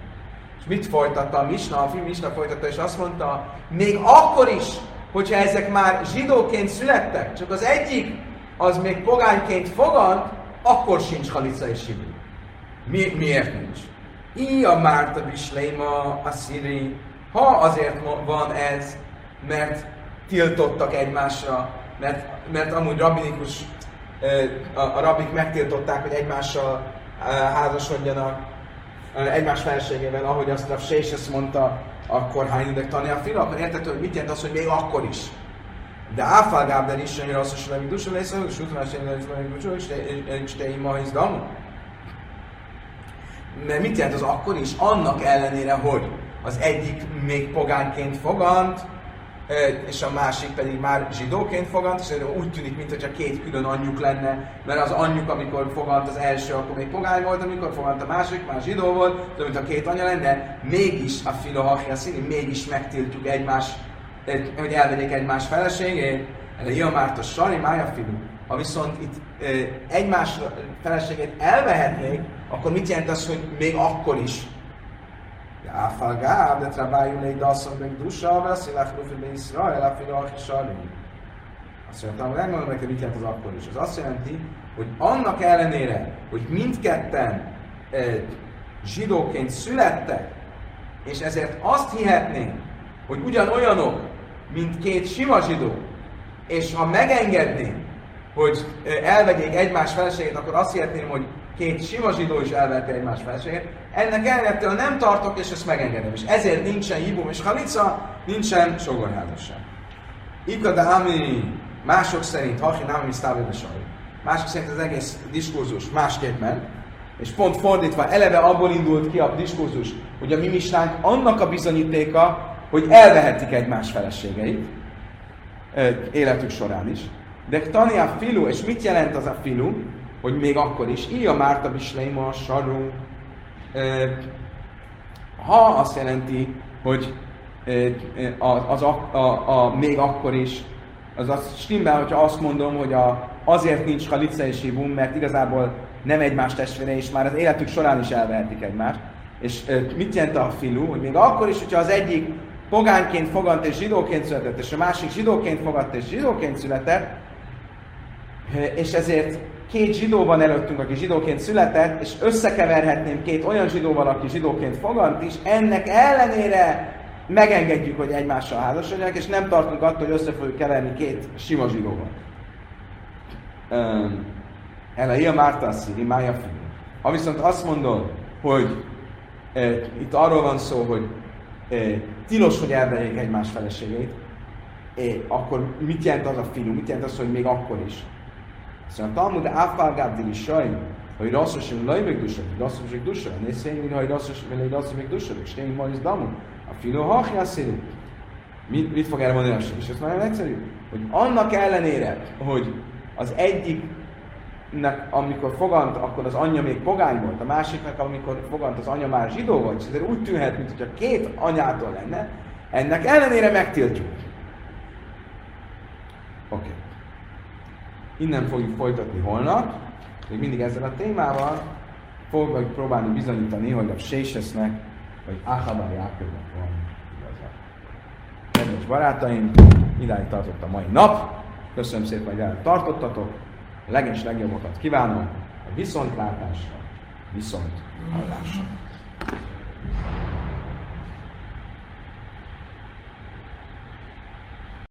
És mit folytatta a Misna? A film Misna folytatta, és azt mondta, még akkor is, hogyha ezek már zsidóként születtek, csak az egyik az még pogányként fogant, akkor sincs halica és. Mi, miért nincs? Ia Márta Bisleima a szíri, ha azért van ez, mert tiltottak egymásra, mert, mert amúgy rabinikus, a, a rabik megtiltották, hogy egymással házasodjanak, egymás felségével, ahogy azt a Sésesz mondta, akkor hány ideg tanulja a fila, akkor értető, hogy mit jelent az, hogy még akkor is. De Áfál Gábler is, hogy azt hogy dusa lesz, és utána sem és te ima damu. Mert mit jelent az akkor is? Annak ellenére, hogy az egyik még pogányként fogant, és a másik pedig már zsidóként fogant, és úgy tűnik, mintha két külön anyjuk lenne, mert az anyjuk, amikor fogant az első, akkor még pogány volt, amikor fogant a másik, már zsidó volt, de mint a két anya lenne, mégis a filohachia színi, mégis megtiltjuk egymás, hogy elvegyék egymás feleségét, erre a Sari, Mája filu. Ha viszont itt egymás feleségét elvehetnék, akkor mit jelent az, hogy még akkor is Áfal Gáb, de trabájú légy dasszon meg dusa, veszi lefrufi be Iszrael, a fila Salim. Azt mondtam, hogy megmondom neked, mit jelent az akkor is. Az azt jelenti, hogy annak ellenére, hogy mindketten e, zsidóként születtek, és ezért azt hihetnénk, hogy ugyanolyanok, mint két sima zsidó, és ha megengednénk, hogy elvegyék egymás feleségét, akkor azt hihetném, hogy két sima zsidó is elvette egymás feleségét. Ennek ellenetől nem tartok, és ezt megengedem. És ezért nincsen hibum és halica, nincsen sogorházasság. Ikada ami mások szerint, hachi nem is Mások szerint az egész diskurzus másképp ment, és pont fordítva, eleve abból indult ki a diskurzus, hogy a mi misnánk annak a bizonyítéka, hogy elvehetik egymás feleségeit, életük során is. De Tania filu, és mit jelent az a filu? hogy még akkor is, Ia Márta Bisleima Saru, Ha azt jelenti, hogy ö, ö, a- az a, a, a, még akkor is, az az stimmel, hogyha azt mondom, hogy a, azért nincs halica és hívum, mert igazából nem egymás testvére, és már az életük során is elvehetik egymást. És mit jelent a filu? Hogy még akkor is, hogyha az egyik pogányként fogant és zsidóként született, és a másik zsidóként fogadt és zsidóként született, és ezért két zsidó van előttünk, aki zsidóként született, és összekeverhetném két olyan zsidóval, aki zsidóként fogant is, ennek ellenére megengedjük, hogy egymással házasodjanak, és nem tartunk attól, hogy össze fogjuk keverni két sima zsidóval. Um, Ela ia Márta Szíri, Mája. Ha viszont azt mondod, hogy e, itt arról van szó, hogy e, tilos, hogy elverjék egymás feleségeit, e, akkor mit jelent az a fiú? Mit jelent az, hogy még akkor is? Szóval a Talmud gábdili sajn, hogy rasszos, hogy lajmeg dusa, hogy rasszos, hogy dusa, nézd hogy hogy rasszos, hogy rasszos, hogy dusa, és tényleg majd damu. A filó hachja széli. Mit, mit fog erre mondani? És ez nagyon egyszerű, hogy annak ellenére, hogy az egyiknek, amikor fogant, akkor az anyja még pogány volt, a másiknak, amikor fogant, az anya már zsidó volt, és ezért úgy tűnhet, mintha két anyától lenne, ennek ellenére megtiltjuk. Oké. Okay. Innen fogjuk folytatni holnap, még mindig ezzel a témával, fogjuk próbálni bizonyítani, hogy a Sésesznek, vagy Achabar Jákobnak van igaza. Kedves barátaim, idáig tartott a mai nap. Köszönöm szépen, hogy velem tartottatok. Leges legjobbakat kívánom. A viszontlátásra, viszont hallásra.